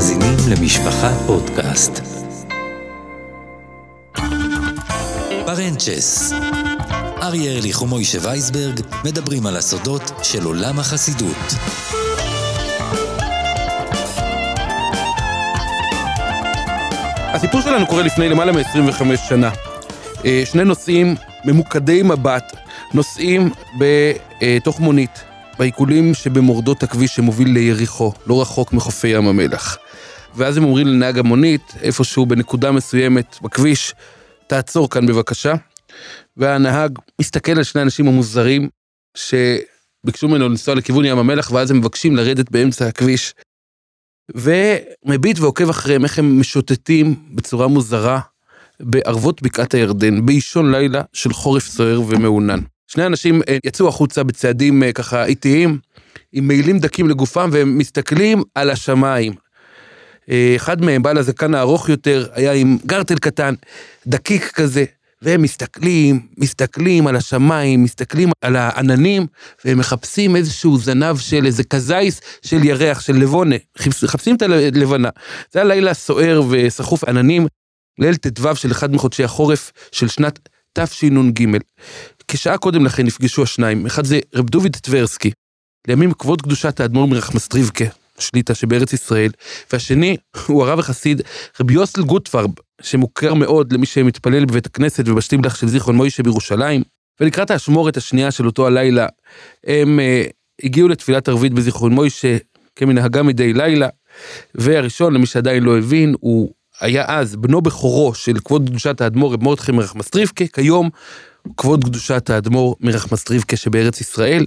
מאזינים למשפחה פודקאסט. פרנצ'ס אריה ארליך ומוישה וייסברג מדברים על הסודות של עולם החסידות. הסיפור שלנו קורה לפני למעלה מ-25 שנה. אה, שני נוסעים ממוקדי מבט נוסעים בתוך מונית בעיקולים שבמורדות הכביש שמוביל ליריחו, לא רחוק מחופי ים המלח. ואז הם אומרים לנהג המונית, איפשהו בנקודה מסוימת בכביש, תעצור כאן בבקשה. והנהג מסתכל על שני האנשים המוזרים שביקשו ממנו לנסוע לכיוון ים המלח ואז הם מבקשים לרדת באמצע הכביש. ומביט ועוקב אחריהם איך הם משוטטים בצורה מוזרה בערבות בקעת הירדן באישון לילה של חורף סוער ומעונן. שני אנשים אה, יצאו החוצה בצעדים אה, ככה איטיים, עם מעילים דקים לגופם והם מסתכלים על השמיים. אה, אחד מהם, בעל הזקן הארוך יותר, היה עם גרטל קטן, דקיק כזה, והם מסתכלים, מסתכלים על השמיים, מסתכלים על העננים, והם מחפשים איזשהו זנב של איזה קזייס של ירח, של לבונה, מחפשים את הלבנה. זה היה לילה סוער וסחוף עננים, ליל ט"ו של אחד מחודשי החורף של שנת תשנ"ג. כשעה קודם לכן נפגשו השניים, אחד זה רב דוד טברסקי, לימים כבוד קדושת האדמו"ר מרחמסטריבקה, שליטה שבארץ ישראל, והשני הוא הרב החסיד רבי יוסל גוטפרב, שמוכר מאוד למי שמתפלל בבית הכנסת ובשטיבלח של זיכרון מוישה בירושלים, ולקראת האשמורת השנייה של אותו הלילה, הם uh, הגיעו לתפילת ערבית בזיכרון מוישה כמנהגה מדי לילה, והראשון, למי שעדיין לא הבין, הוא היה אז בנו בכורו של כבוד קדושת האדמו"ר רב מרדכי מרחמסטריבקה, כיום כבוד קדושת האדמו"ר מרחמסטריבקה שבארץ ישראל,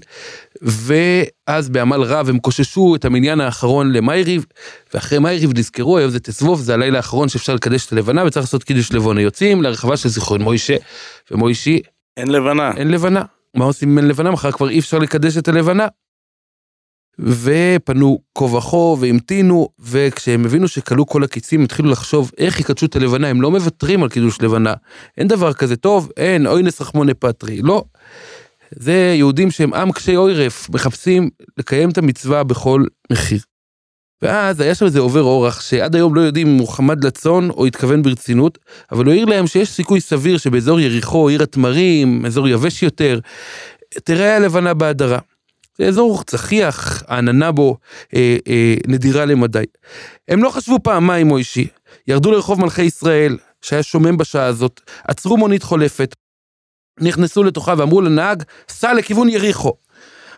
ואז בעמל רב הם קוששו את המניין האחרון למייריב, ואחרי מייריב נזכרו, היום זה תסבוב, זה הלילה האחרון שאפשר לקדש את הלבנה וצריך לעשות קידוש לבונה. יוצאים להרחבה של זיכרון מוישה, ומוישי... אין לבנה. אין לבנה. מה עושים אם אין לבנה? מחר כבר אי אפשר לקדש את הלבנה. ופנו כה וכה והמתינו, וכשהם הבינו שכלו כל הקיצים, התחילו לחשוב איך יקדשו את הלבנה, הם לא מוותרים על קידוש לבנה. אין דבר כזה, טוב, אין, אוי נס רחמוני פטרי, לא. זה יהודים שהם עם קשי אוירף, מחפשים לקיים את המצווה בכל מחיר. ואז היה שם איזה עובר אורח שעד היום לא יודעים אם הוא חמד לצון או התכוון ברצינות, אבל הוא העיר להם שיש סיכוי סביר שבאזור יריחו, עיר התמרים, אזור יבש יותר, תראה הלבנה בהדרה. זה אזור צחיח, העננה בו אה, אה, נדירה למדי. הם לא חשבו פעמיים, מוישי, ירדו לרחוב מלכי ישראל, שהיה שומם בשעה הזאת, עצרו מונית חולפת, נכנסו לתוכה ואמרו לנהג, סע לכיוון יריחו.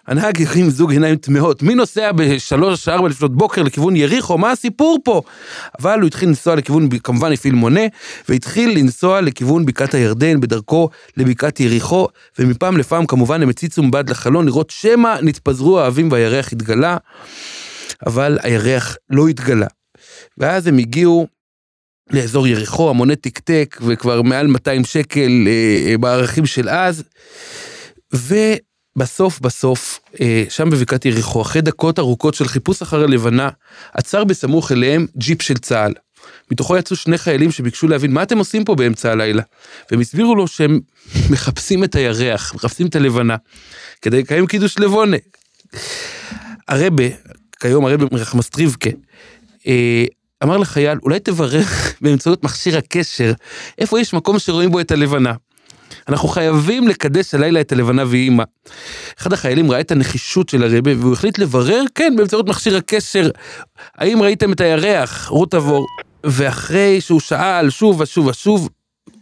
הנהג הרים זוג עיניים טמאות, מי נוסע בשלוש, ארבע לפנות בוקר לכיוון יריחו, מה הסיפור פה? אבל הוא התחיל לנסוע לכיוון, כמובן הפעיל מונה, והתחיל לנסוע לכיוון בקעת הירדן, בדרכו לבקעת יריחו, ומפעם לפעם כמובן הם הציצו מבעד לחלון לראות שמא נתפזרו האבים והירח התגלה, אבל הירח לא התגלה. ואז הם הגיעו לאזור יריחו, המונה תקתק, וכבר מעל 200 שקל אה, אה, בערכים של אז, ו... בסוף בסוף, אה, שם בבקעת יריחו, אחרי דקות ארוכות של חיפוש אחר הלבנה, עצר בסמוך אליהם ג'יפ של צה"ל. מתוכו יצאו שני חיילים שביקשו להבין מה אתם עושים פה באמצע הלילה. והם הסבירו לו שהם מחפשים את הירח, מחפשים את הלבנה, כדי לקיים קידוש לבונה. הרבה, כיום הרבה מרחמסטריבקה, אה, אמר לחייל, אולי תברר באמצעות מכשיר הקשר, איפה יש מקום שרואים בו את הלבנה. אנחנו חייבים לקדש הלילה את הלבנה ויהי מה. אחד החיילים ראה את הנחישות של הרבה והוא החליט לברר, כן, באמצעות מכשיר הקשר, האם ראיתם את הירח, רות עבור. ואחרי שהוא שאל שוב ושוב ושוב,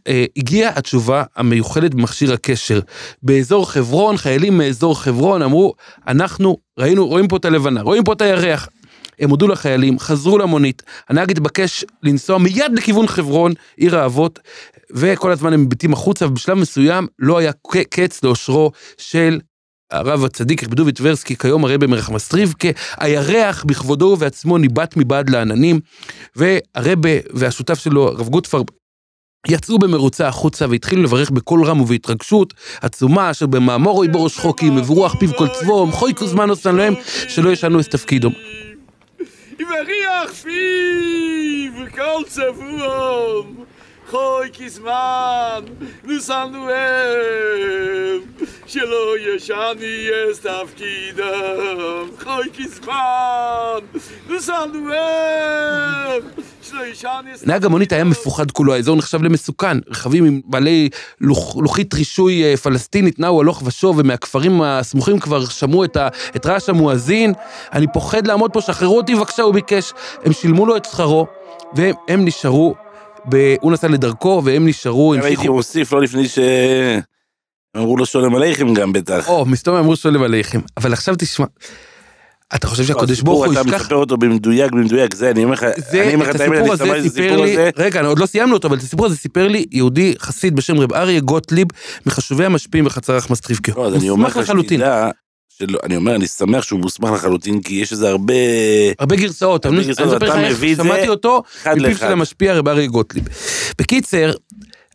אה, הגיעה התשובה המיוחדת במכשיר הקשר. באזור חברון, חיילים מאזור חברון אמרו, אנחנו ראינו, רואים פה את הלבנה, רואים פה את הירח. הם הודו לחיילים, חזרו למונית, הנהג התבקש לנסוע מיד לכיוון חברון, עיר האבות, וכל הזמן הם מביטים החוצה, ובשלב מסוים לא היה קץ לאושרו של הרב הצדיק רבי דובי טברסקי, כיום הרבי מרחמסטריבקה, הירח בכבודו ובעצמו ניבט מבעד לעננים, והרבי והשותף שלו, הרב גוטפרב, יצאו במרוצה החוצה והתחילו לברך בקול רם ובהתרגשות עצומה אשר במאמור רואי בראש חוקים וברוח פיו כל צבום חוי כוזמן עושן להם שלא ישנו את תפקידו. וריח פיו כל צבום חוי כזמן, נוסענו הם, שלא ישני אס תפקידם, חוי כזמן, נוסענו הם, שלא ישני אס נהג המונית היה מפוחד כולו, האזור נחשב למסוכן. רכבים עם בעלי לוח, לוחית רישוי אה, פלסטינית נעו הלוך ושוב, ומהכפרים הסמוכים כבר שמעו את, ה, את רעש המואזין. אני פוחד לעמוד פה, שחררו אותי בבקשה, הוא ביקש. הם שילמו לו את שכרו, והם הם נשארו, ב... הוא נסע לדרכו, והם נשארו, הייתי המשיכו... מוסיף לא לפני ש... אמרו לו שולם עליכם גם בטח. או, מסתום אמרו שולם עליכם. אבל עכשיו תשמע, אתה חושב שהקדוש ברוך הוא הסיפור, אתה ישכח... מספר אותו במדויק, במדויק, זה, אני אומר לך, אני אומר לך את האמת, אני סיפר הסיפור לי, הזה, רגע, עוד לא סיימנו אותו, אבל את הסיפור הזה סיפר לי יהודי חסיד בשם רב אריה גוטליב, מחשובי המשפיעים בחצר טריבקה. לא, אני אומר מוסמך לך לחלוטין. שלא, אני אומר, אני שמח שהוא מוסמך לחלוטין, כי יש איזה הרבה... הרבה גרסאות, אני הרבה אני גרסאות, אספר לך אתה איך שמעתי אותו מפיו. של המשפיע רב אריה גוטליב. בקיצר,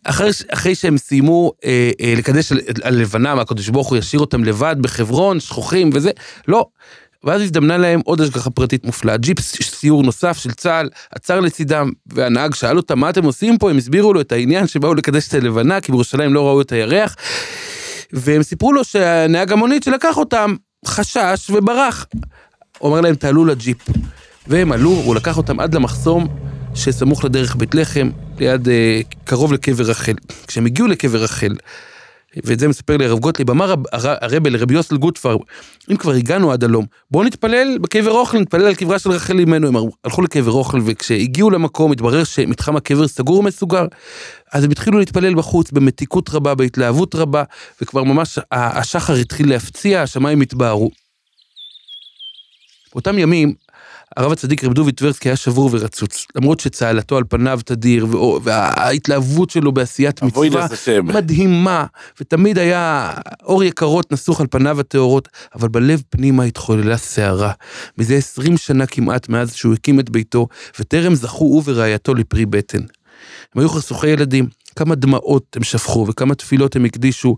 אחרי, אחרי שהם סיימו אה, אה, לקדש על, על לבנה, והקדוש ברוך הוא ישאיר אותם לבד בחברון, שכוחים וזה, לא. ואז הזדמנה להם עוד השגחה פרטית מופלאה. ג'יפ סיור נוסף של צה"ל עצר לצידם, והנהג שאל אותם מה אתם עושים פה, הם הסבירו לו את העניין שבאו לקדש את הלבנה, כי בירושלים לא ראו את הירח, והם סיפרו לו שהנהג המונית שלקח אותם חשש וברח. הוא אמר להם תעלו לג'יפ. והם עלו, הוא לקח אותם עד למחסום שסמוך לדרך בית לחם, ליד, אה, קרוב לקבר רחל. כשהם הגיעו לקבר רחל, ואת זה מספר לי הרב גוטליב, אמר הר- הר- הרבל לרבי יוסל גוטפר, אם כבר הגענו עד הלום, בואו נתפלל בקבר אוכל, נתפלל על קברה של רחל אמנו. הם הלכו לקבר אוכל, וכשהגיעו למקום, התברר שמתחם הקבר סגור ומסוגר. אז הם התחילו להתפלל בחוץ, במתיקות רבה, בהתלהבות רבה, וכבר ממש השחר התחיל להפציע, השמיים התבהרו. באותם ימים, הרב הצדיק רב דובי טברסקי היה שבור ורצוץ, למרות שצהלתו על פניו תדיר, וה- וההתלהבות שלו בעשיית מצווה. מדהימה, ותמיד היה אור יקרות נסוך על פניו הטהורות, אבל בלב פנימה התחוללה סערה. מזה עשרים שנה כמעט מאז שהוא הקים את ביתו, וטרם זכו הוא ורעייתו לפרי בטן. הם היו חשוכי ילדים, כמה דמעות הם שפכו וכמה תפילות הם הקדישו.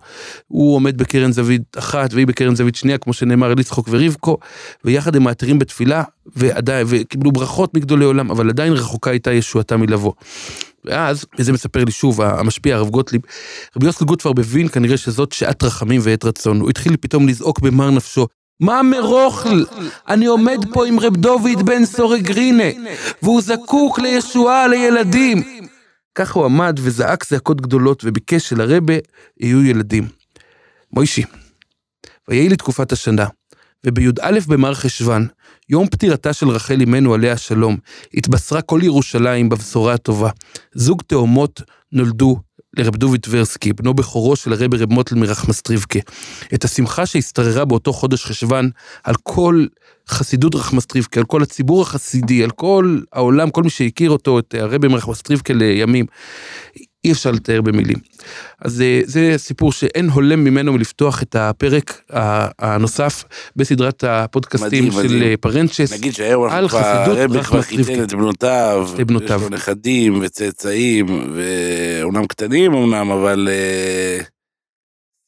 הוא עומד בקרן זווית אחת והיא בקרן זווית שנייה, כמו שנאמר על יצחוק ורבקו, ויחד הם מעתרים בתפילה, ועדיין, וקיבלו ברכות מגדולי עולם, אבל עדיין רחוקה הייתה ישועתם מלבוא. ואז, וזה מספר לי שוב, המשפיע הרב גוטליב, רבי יוסל גוטפר מבין כנראה שזאת שעת רחמים ועת רצון. הוא התחיל פתאום לזעוק במר נפשו. מה מרוכל? אני עומד פה עם רב דוד בן סורגרינה, והוא זקוק לישועה לילדים. ככה הוא עמד וזעק זעקות גדולות וביקש שלרבה יהיו ילדים. מוישי, ויהי לתקופת השנה, ובי"א במר חשוון, יום פטירתה של רחל אמנו עליה השלום, התבשרה כל ירושלים בבשורה הטובה. זוג תאומות נולדו לרב דובי טברסקי, בנו בכורו של הרבי רב מוטל מרחמסטריבקה. את השמחה שהשתררה באותו חודש חשוון על כל חסידות רחמסטריבקה, על כל הציבור החסידי, על כל העולם, כל מי שהכיר אותו, את הרבי מרחמסטריבקה לימים, אי אפשר לתאר במילים. אז אה, זה סיפור שאין הולם ממנו מלפתוח את הפרק הנוסף בסדרת הפודקאסטים מדהים, של מדהים. אה, פרנצ'ס. נגיד שהיום על אנחנו כבר, חסידות הרבי כבר. חיתן את בנותיו, את בנותיו. יש לו נכדים וצאצאים, ואומנם קטנים אמנם, אבל אה,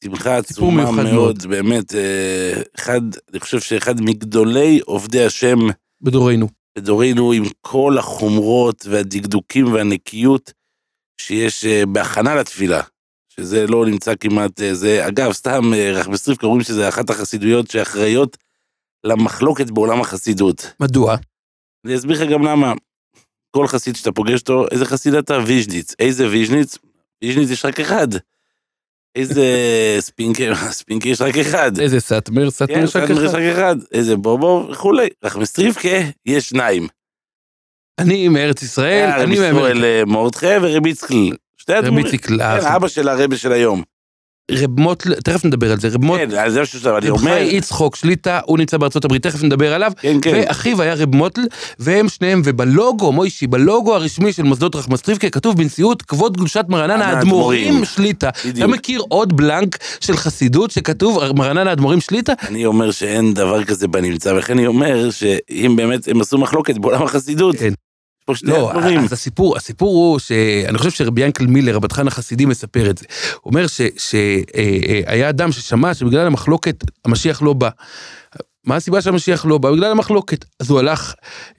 שמחה עצומה מאוד, מאוד. באמת, אה, אחד, אני חושב שאחד מגדולי עובדי השם בדורנו. בדורנו, עם כל החומרות והדקדוקים והנקיות שיש אה, בהכנה לתפילה. שזה לא נמצא כמעט, אה, זה, אגב, סתם, אה, רחמסטריפקה אומרים שזה אחת החסידויות שאחראיות למחלוקת בעולם החסידות. מדוע? אני אסביר לך גם למה. כל חסיד שאתה פוגש אותו, איזה חסיד אתה? ויז'ניץ. איזה ויז'ניץ? ויז'ניץ יש רק אחד. איזה ספינקר? ספינקר יש רק אחד. איזה סאטמר? סאטמר יש רק אחד. רק אחד. איזה בובו וכולי. רחמסטריפקה יש שניים. אני מארץ ישראל, היה אני מאמריקה. ישראל אה, מורדכי ורבי יצחקל. שתי רבי הדמורים. איציק כן. אבא של הרבי של היום. רב מוטל, תכף נדבר על זה, רב מוטל, כן, אז זה מה שאתה, אני רב אומר. חי יצחוק שליטה, הוא נמצא בארצות הברית, תכף נדבר עליו, כן, כן. ואחיו היה רב מוטל, והם שניהם, ובלוגו, מוישי, בלוגו הרשמי של מוסדות רחמסטריבקה, כתוב בנשיאות כבוד קדושת מרננה האדמו"רים האדמו"רים. שליטה. אתה. מכיר עוד בלנק של חסידות שכתוב מרננה האדמו"רים שליטה? אני אומר שאין דבר כזה בנמצא, ולכן אני אומר שאם באמת הם עשו מחלוקת בעולם החסידות, כן. יש פה שני לא, הדברים. אז הסיפור, הסיפור הוא שאני חושב שרבי ינקל מילר, רבת חן החסידי, מספר את זה. הוא אומר שהיה אדם ששמע שבגלל המחלוקת המשיח לא בא. מה הסיבה שהמשיח לא בא? בגלל המחלוקת. אז הוא הלך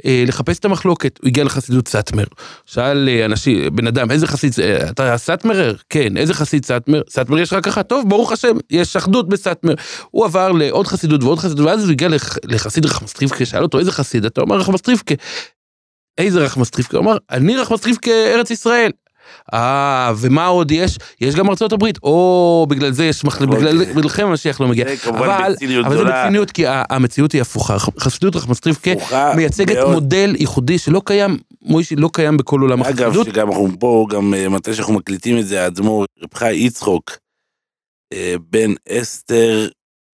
אה, לחפש את המחלוקת, הוא הגיע לחסידות סאטמר. שאל אה, אנשים, בן אדם, איזה חסיד, אה, אתה סאטמרר? כן, איזה חסיד סאטמר? סאטמר יש רק אחת, טוב, ברוך השם, יש אחדות בסאטמר. הוא עבר לעוד חסידות ועוד חסידות, ואז הוא הגיע לח, לחסיד רחמסטריפקה, שאל אותו, איזה חסיד? אתה אומר רחמסטריפקה. איזה רחמסטריפקה? הוא אמר, אני רחמסטריפקה ארץ ישראל. אה, ומה עוד יש? יש גם ארצות הברית, או בגלל זה יש אוקיי. בגללכם המשיח לא מגיע. אבל, זה. בציניות, כי המציאות היא הפוכה. חסידות רחמסטריפקה הפוכה מייצגת. מודל ייחודי שלא קיים, מוישי, לא קיים בכל עולם אגב, החסידות. שגם אנחנו פה, גם אה, מתי שאנחנו מקליטים את זה, האדמו"ר רב חי יצחוק, אה, בן אסתר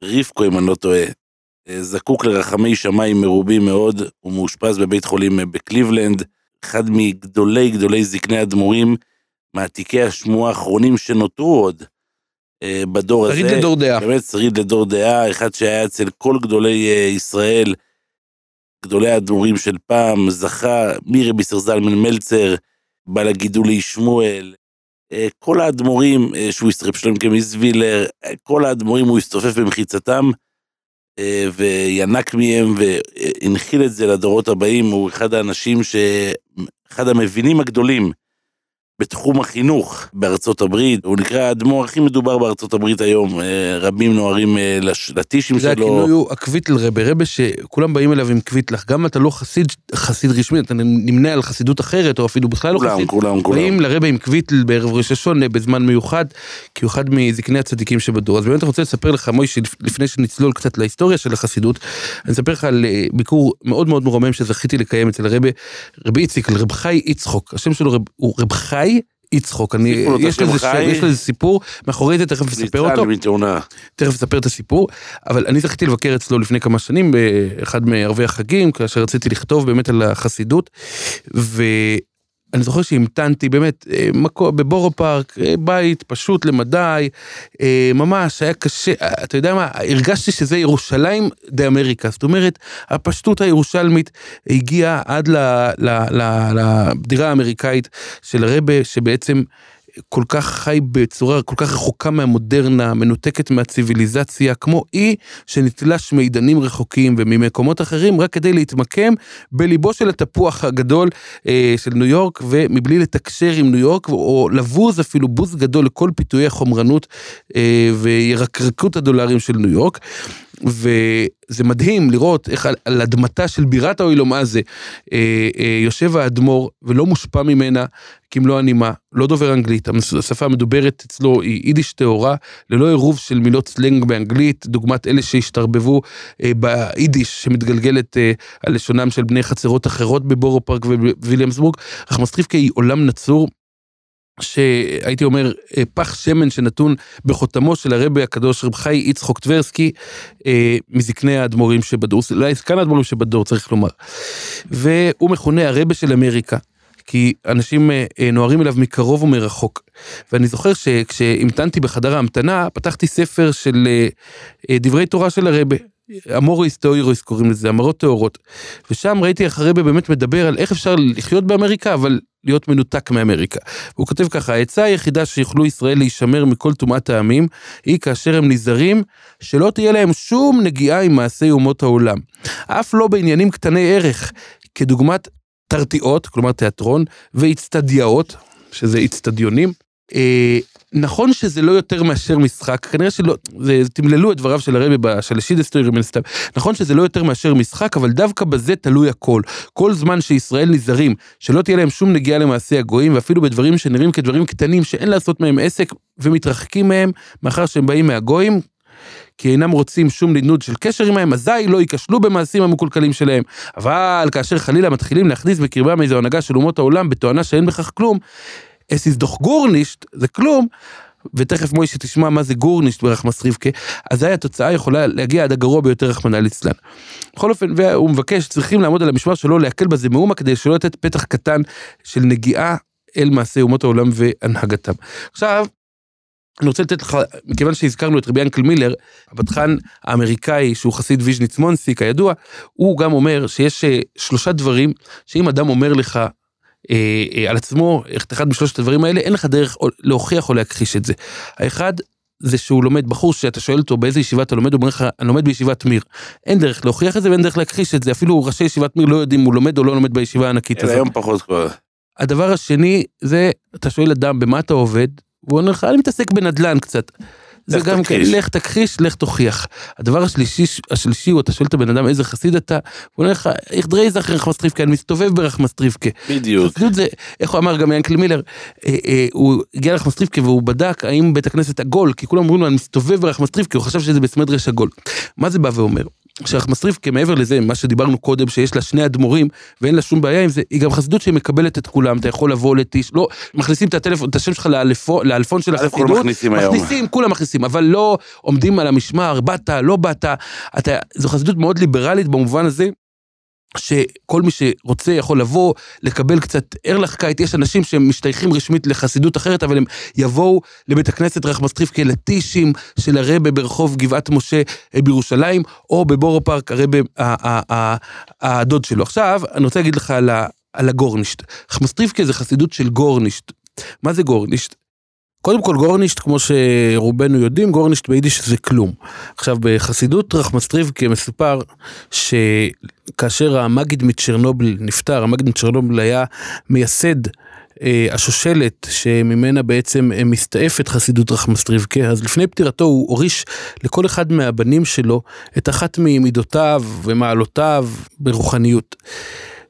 רבקו, אם אני לא טועה, זקוק לרחמי שמיים מרובים מאוד, הוא מאושפז בבית חולים אה, בקליבלנד, אחד מגדולי גדולי זקני אדמו"רים, מעתיקי השמועה האחרונים שנותרו עוד אה, בדור הזה. שריד לדור דעה. באמת שריד לדור דעה, אחד שהיה אצל כל גדולי אה, ישראל, גדולי האדמו"רים של פעם, זכה מרבי סר זלמן מלצר, בעל הגידולי שמואל, אה, כל האדמו"רים, אה, שהוא יסטרפ שלום כמיזווילר, אה, כל האדמו"רים הוא הסתופף במחיצתם, אה, וינק מהם והנחיל את זה לדורות הבאים, הוא אחד האנשים ש... אחד המבינים הגדולים בתחום החינוך בארצות הברית, הוא נקרא האדמו"ר הכי מדובר בארצות הברית היום, אה, רבים נוהרים אה, לטישים זה שלו. הכינוי הוא הקוויטל רבה, רבה שכולם באים אליו עם קוויטלח, גם אם אתה לא חסיד, חסיד רשמי, אתה נמנה על חסידות אחרת, או אפילו בכלל לא כולם, חסיד, כולם, כולם. באים לרבה עם קוויטל בערב ראש השונה בזמן מיוחד, כי הוא אחד מזקני הצדיקים שבדור. אז באמת אני רוצה לספר לך, מוישי, לפני שנצלול קצת להיסטוריה של החסידות, אני אספר לך על אה, ביקור מאוד מאוד מרומם שזכיתי לקיים אצל הרבה, רבי איציק, רב חי יצחוק, השם שלו רב, הוא רב חי יצחוק, אני, יש לזה, חי. יש לזה סיפור, מאחורי זה תכף אספר אותו. ניצל מתאונה. תכף אספר את הסיפור, אבל אני זכיתי לבקר אצלו לפני כמה שנים באחד מערבי החגים, כאשר רציתי לכתוב באמת על החסידות, ואני זוכר שהמתנתי באמת אה, מקום, בבורו פארק, אה, בית פשוט למדי, אה, ממש היה קשה, אתה יודע מה, הרגשתי שזה ירושלים דה אמריקה, זאת אומרת, הפשטות הירושלמית הגיעה עד לדירה האמריקאית של הרבה, שבעצם כל כך חי בצורה כל כך רחוקה מהמודרנה, מנותקת מהציוויליזציה, כמו אי שנתלש מידנים רחוקים וממקומות אחרים, רק כדי להתמקם בליבו של התפוח הגדול אה, של ניו יורק, ומבלי לתקשר עם ניו יורק, או לבוז אפילו בוז גדול לכל פיתויי החומרנות אה, וירקרקות הדולרים של ניו יורק. וזה מדהים לראות איך על, על אדמתה של בירת האוילום הזה אה, אה, יושב האדמו"ר ולא מושפע ממנה כמלוא הנימה, לא דובר אנגלית, השפה המדוברת אצלו היא יידיש טהורה, ללא עירוב של מילות סלנג באנגלית, דוגמת אלה שהשתרבבו אה, ביידיש שמתגלגלת אה, על לשונם של בני חצרות אחרות בבורו פארק וויליאמסבורג, רחמסטריבקה היא עולם נצור. שהייתי אומר אה, פך שמן שנתון בחותמו של הרבי הקדוש רב חי יצחוק טברסקי אה, מזקני האדמו"רים שבדור, אולי זקן האדמו"רים שבדור צריך לומר. והוא מכונה הרבה של אמריקה. כי אנשים אה, נוהרים אליו מקרוב ומרחוק. ואני זוכר שכשהמתנתי בחדר ההמתנה, פתחתי ספר של דברי תורה של הרבה. אמוריס תאוירויס קוראים לזה, אמרות טהורות. ושם ראיתי איך הרבה באמת מדבר על איך אפשר לחיות באמריקה, אבל להיות מנותק מאמריקה. הוא כותב ככה, העצה היחידה שיוכלו ישראל להישמר מכל טומאת העמים, היא כאשר הם נזהרים, שלא תהיה להם שום נגיעה עם מעשי אומות העולם. אף לא בעניינים קטני ערך, כדוגמת תרתיעות, כלומר תיאטרון, ואיצטדיעות, שזה איצטדיונים. נכון שזה לא יותר מאשר משחק, כנראה שלא, זה, תמללו את דבריו של הרבי בשלישי דסטוירי מן הסתם, נכון שזה לא יותר מאשר משחק, אבל דווקא בזה תלוי הכל. כל זמן שישראל נזהרים, שלא תהיה להם שום נגיעה למעשי הגויים, ואפילו בדברים שנראים כדברים קטנים שאין לעשות מהם עסק, ומתרחקים מהם, מאחר שהם באים מהגויים, כי אינם רוצים שום נדנוד של קשר עמהם, אזי לא ייכשלו במעשים המקולקלים שלהם. אבל כאשר חלילה מתחילים להכניס בקרבם איזו הנהגה של אומות העולם בתואנה שאין בכך כלום, אס איז דוח גורנישט, זה כלום, ותכף מוישה תשמע מה זה גורנישט ברחמס רבקה, אזי התוצאה יכולה להגיע עד הגרוע ביותר רחמנא ליצלן. בכל אופן, והוא מבקש, צריכים לעמוד על המשמר שלו, להקל בזה מאומה, כדי שלא לתת פתח קטן של נגיעה אל מעשי אומות העולם והנהגתם. עכשיו, אני רוצה לתת לך, מכיוון שהזכרנו את רבי ינקל מילר, הבטחן האמריקאי שהוא חסיד ויז'ניץ מונסי כידוע, הוא גם אומר שיש אה, שלושה דברים שאם אדם אומר לך אה, אה, על עצמו את אחד משלושת הדברים האלה, אין לך דרך להוכיח או להכחיש את זה. האחד, זה שהוא לומד, בחור שאתה שואל אותו באיזה ישיבה אתה לומד, הוא אומר לך, אני לומד בישיבת מיר. אין דרך להוכיח את זה ואין דרך להכחיש את זה, אפילו ראשי ישיבת מיר לא יודעים אם הוא לומד או לא לומד בישיבה הענקית הזאת. היום פחות כבר. הדבר השני זה, אתה שואל אדם במה אתה עובד, והוא אומר לך, אני מתעסק בנדל"ן קצת. זה גם כן. לך תכחיש, לך תוכיח. הדבר השלישי, השלישי הוא, אתה שואל את הבן אדם איזה חסיד אתה, הוא אומר לך, איך דרי זכר רחמסטריפקה, אני מסתובב ברחמסטריפקה. בדיוק. חסידות זה, איך הוא אמר גם ינקל מילר, אה, אה, הוא הגיע לרחמסטריפקה והוא בדק האם בית הכנסת עגול, כי כולם אומרים לו, אני מסתובב ברחמסטריפקה, הוא חשב שזה בסמדרש עגול. מה זה בא ואומר? שרחמסטריפקה מעבר לזה, מה שדיברנו קודם, שיש לה שני אדמו"רים ואין לה שום בעיה עם זה, היא גם חסידות שמקבלת את כולם, אתה יכול לבוא לטיש, לא, מכניסים את הטלפון, את השם שלך לאלפון, לאלפון של החסידות, מכניסים היום. מכניסים, כולם מכניסים, אבל לא עומדים על המשמר, באת, לא באת, אתה, זו חסידות מאוד ליברלית במובן הזה. שכל מי שרוצה יכול לבוא, לקבל קצת ערלעכקייט, יש אנשים שמשתייכים רשמית לחסידות אחרת, אבל הם יבואו לבית הכנסת רחמסטריבקה לטישים של הרבה ברחוב גבעת משה אה, בירושלים, או בבורו פארק הרבה הדוד שלו. עכשיו, אני רוצה להגיד לך על, הגארנישט. רחמסטריפקה זה חסידות של גורנישט. מה זה גורנישט? קודם כל גורנישט, כמו שרובנו יודעים, גורנישט ביידיש זה כלום. עכשיו בחסידות רחמסטריבקה מסופר שכאשר המגיד מצ'רנובל נפטר, המגיד מצ'רנובל היה מייסד אה, השושלת שממנה בעצם אה, מסתעפת חסידות רחמסטריבקה, אז לפני פטירתו הוא הוריש לכל אחד מהבנים שלו את אחת ממידותיו ומעלותיו ברוחניות.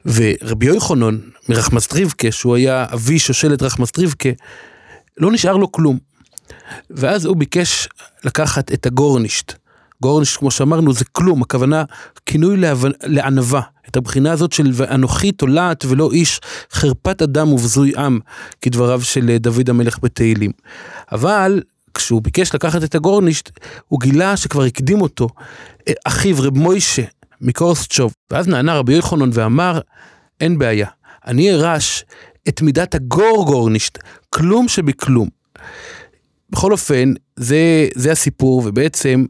ורבי יוחנן מרחמסטריבקה, שהוא היה אבי שושלת רחמסטריבקה, לא נשאר לו כלום. ואז הוא ביקש לקחת את הגורנישט. גורנישט, כמו שאמרנו, זה כלום, הכוונה כינוי לענווה. את הבחינה הזאת של ואנוכי תולעת ולא איש, חרפת אדם ובזוי עם, כדבריו של אה, דוד המלך בתהילים. אבל כשהוא ביקש לקחת את הגורנישט, הוא גילה שכבר הקדים אותו אה, אחיו רב מוישה מקורסצ'וב. ואז נענה רבי יוחנן ואמר, אין בעיה, אני ארש את מידת הגור גורנישט, כלום שבכלום. בכל אופן, זה, זה הסיפור, ובעצם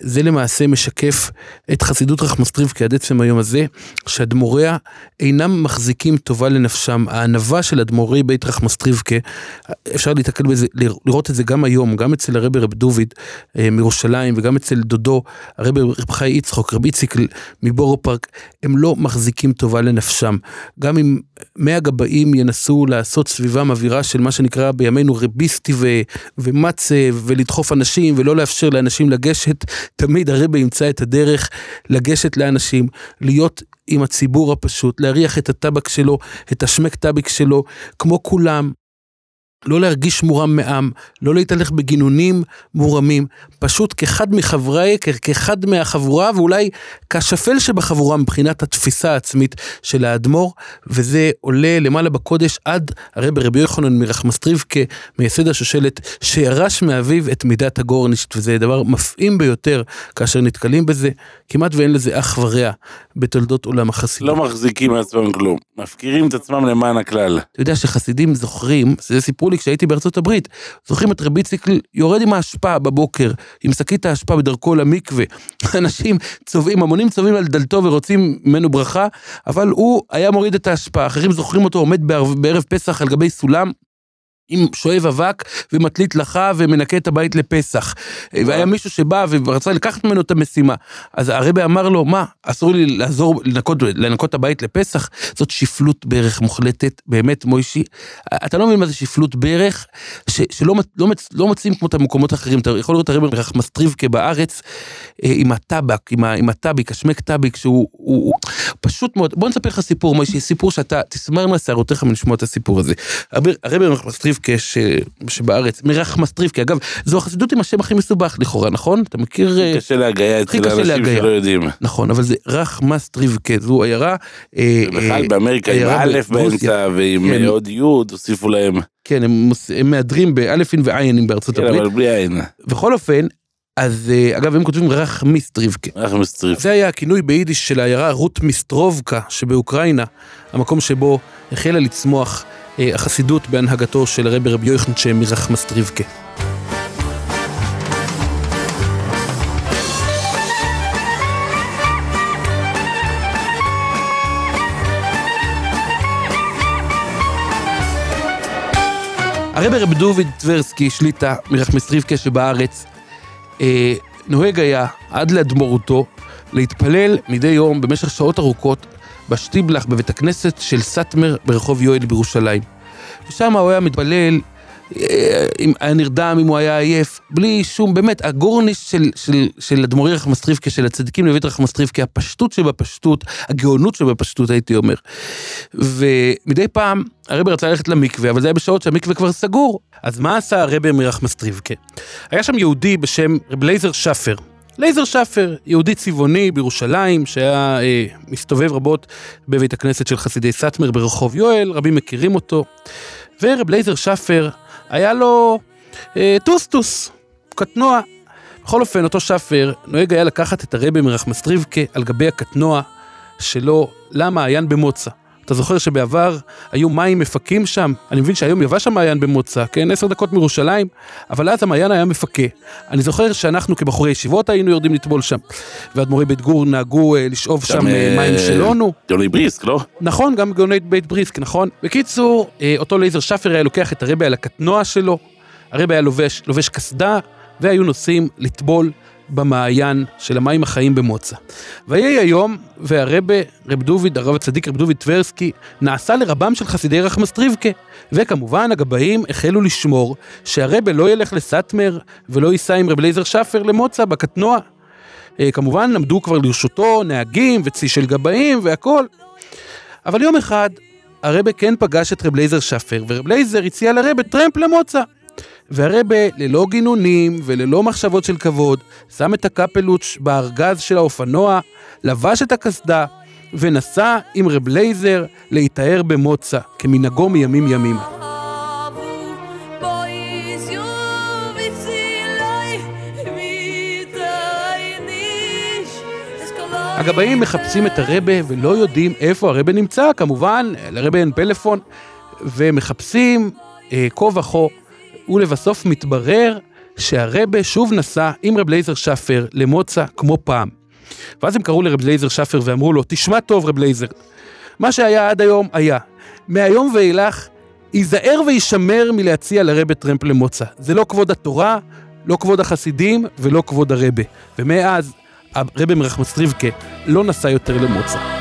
זה למעשה משקף את חסידות רחמסטריבקה עד עצם היום הזה, שאדמו"ריה אינם מחזיקים טובה לנפשם. הענווה של אדמו"רי בית רחמסטריבקה, אפשר להתקל בזה, לראות את זה גם היום, גם אצל הרבי רב דוד אה, מירושלים, וגם אצל דודו, הרבי רב חי יצחוק, רבי איציק מבורו פארק, הם לא מחזיקים טובה לנפשם. גם אם 100 גבאים ינסו לעשות סביבם אווירה של מה שנקרא בימינו רביסטי ו- ומצה ולדחוף אנשים ולא לאפשר לאנשים לגשת, תמיד הרבה ימצא את הדרך לגשת לאנשים, להיות עם הציבור הפשוט, להריח את הטבק שלו, את השמק טביק שלו, כמו כולם. לא להרגיש מורם מעם, לא להתהלך בגינונים מורמים, פשוט כאחד מחברי, כאחד מהחבורה, ואולי כשפל שבחבורה מבחינת התפיסה העצמית של האדמו"ר, וזה עולה למעלה בקודש עד הרבי רבי יוחנן מרחמסטריבקה, מייסד השושלת, שירש מאביו את מידת הגורנישט, וזה דבר מפעים ביותר כאשר נתקלים בזה, כמעט ואין לזה אח ורע בתולדות עולם החסידות. לא מחזיקים מעצמם כלום. מפקירים את עצמם למען הכלל. אתה יודע שחסידים זוכרים, זה סיפרו לי כשהייתי בארצות הברית, זוכרים את רבי ציקל יורד עם האשפה בבוקר, עם שקית האשפה בדרכו למקווה. אנשים צובעים, המונים צובעים על דלתו ורוצים ממנו ברכה, אבל הוא היה מוריד את האשפה, אחרים זוכרים אותו עומד בערב, פסח על גבי סולם. עם שואב אבק ומטלית לחה ומנקה את הבית לפסח. והיה מישהו שבא ורצה לקחת ממנו את המשימה. אז הרבי אמר לו, מה, אסור לי לעזור לנקות, לנקות את הבית לפסח? זאת שפלות ברך מוחלטת, באמת, מוישי. אתה לא מבין מה זה שפלות ברך, ש, שלא לא, לא מוצאים כמו את המקומות האחרים. אתה יכול לראות הרבי רחמסטריבקה בארץ, אה, עם הטבק, עם, עם הטביק, השמק טביק, שהוא הוא, הוא, פשוט מאוד. בוא נספר לך סיפור, מוישי, סיפור שאתה תסמרנה שערותיך מלשמוע את הסיפור הזה. הרבי הרבי רחמסטריבקה ש, שבארץ, מרחמסטריבקה, אגב, זו החסידות עם השם הכי מסובך לכאורה, נכון? אתה מכיר... אה, קשה להגייה הכי אצל אנשים. שלא יודעים. נכון, אבל זה רחמסטריבקה, זו עיירה... אה, בכלל אה, באמריקה עם א'. באמצע ועם כן. עוד י' הוסיפו להם. כן, הם, הם מהדרים באלפין ועיינים בארצות כן, הברית. אבל בלי עין. בכל אופן, אז אגב, הם כותבים רחמיסטריבקה. אנחנו מסטריף. זה היה הכינוי ביידיש של העיירה רות מיסטרובקה שבאוקראינה, המקום שבו החלה לצמוח החסידות בהנהגתו של הרבי רבי יוחנן שם מרחמסטריבקה. הרב רב דוביד טברסקי, שליטה מרחמסטריבקה שבארץ, אה, נוהג היה עד לאדמורותו להתפלל מדי יום במשך שעות ארוכות בשטיבלח בבית הכנסת של סאטמר ברחוב יואל בירושלים. ושם הוא היה מתפלל, אה, אם היה נרדם, אם הוא היה עייף, בלי שום, באמת, הגורניש של, של, של אדמו"רי רחמסטריבקה, של הצדיקים לבית רחמסטריבקה, הפשטות שבפשטות, הגאונות שבפשטות, הייתי אומר. ומדי פעם הרבי רצה ללכת למקווה, אבל זה היה בשעות שהמקווה כבר סגור. אז מה עשה הרבי מרחמסטריבקה? היה שם יהודי בשם רב לייזר שפר. לייזר שפר, יהודי צבעוני בירושלים, שהיה אה, מסתובב רבות בבית הכנסת של חסידי סאטמר ברחוב יואל, רבים מכירים אותו. ורב לייזר שפר, היה לו אה, טוסטוס, קטנוע. בכל אופן, אותו שפר נוהג היה לקחת את הרבי מרחמסטריבקה על גבי הקטנוע שלו למעיין במוצא. אתה זוכר שבעבר היו מים מפכים שם? אני מבין שהיום יבש המעיין במוצא, כן? עשר דקות מירושלים, אבל אז המעיין היה מפקה. אני זוכר שאנחנו כבחורי ישיבות היינו יורדים לטבול שם. ואדמו"רי בית גור נהגו אה, לשאוב שם אה, מים שלנו. גאוני בריסק, לא? נכון, גם גאוני בית בריסק, נכון. בקיצור, אה, אותו לייזר שפר היה לוקח את הרבי על הקטנוע שלו, הרבי היה לובש, לובש קסדה, והיו נוסעים לטבול במעיין של המים החיים במוצא. ויהי היום, והרבה, רב דוד, הרב הצדיק רב דוד טברסקי, נעשה לרבם של חסידי רחמסטריבקה. וכמובן הגבאים החלו לשמור שהרבה לא ילך לסאטמר ולא ייסע עם רב לייזר שפר למוצא בקטנוע. אה, כמובן עמדו כבר לרשותו נהגים וצי של גבאים והכל. אבל יום אחד הרבה כן פגש את רב לייזר שפר, ורב לייזר הציע לרבה טרמפ למוצא. והרבה, ללא גינונים וללא מחשבות של כבוד, שם את הקפלוץ' בארגז של האופנוע, לבש את הקסדה, ונסע עם רב לייזר להיטהר במוצא, כמנהגו מימים ימימה. הגבאים מחפשים את הרבה ולא יודעים איפה הרבה נמצא, כמובן, לרבה אין פלאפון, ומחפשים אה, כה וכה ולבסוף מתברר שהרבה שוב נסע עם רב לייזר שפר למוצא כמו פעם. ואז הם קראו לרב לייזר שפר ואמרו לו, תשמע טוב רב לייזר, מה שהיה עד היום היה. מהיום ואילך, ייזהר וישמר מלהציע לרבה טרמפ למוצא. זה לא כבוד התורה, לא כבוד החסידים ולא כבוד הרבה. ומאז, הרבה מרחמסטריבקה לא נסע יותר למוצא.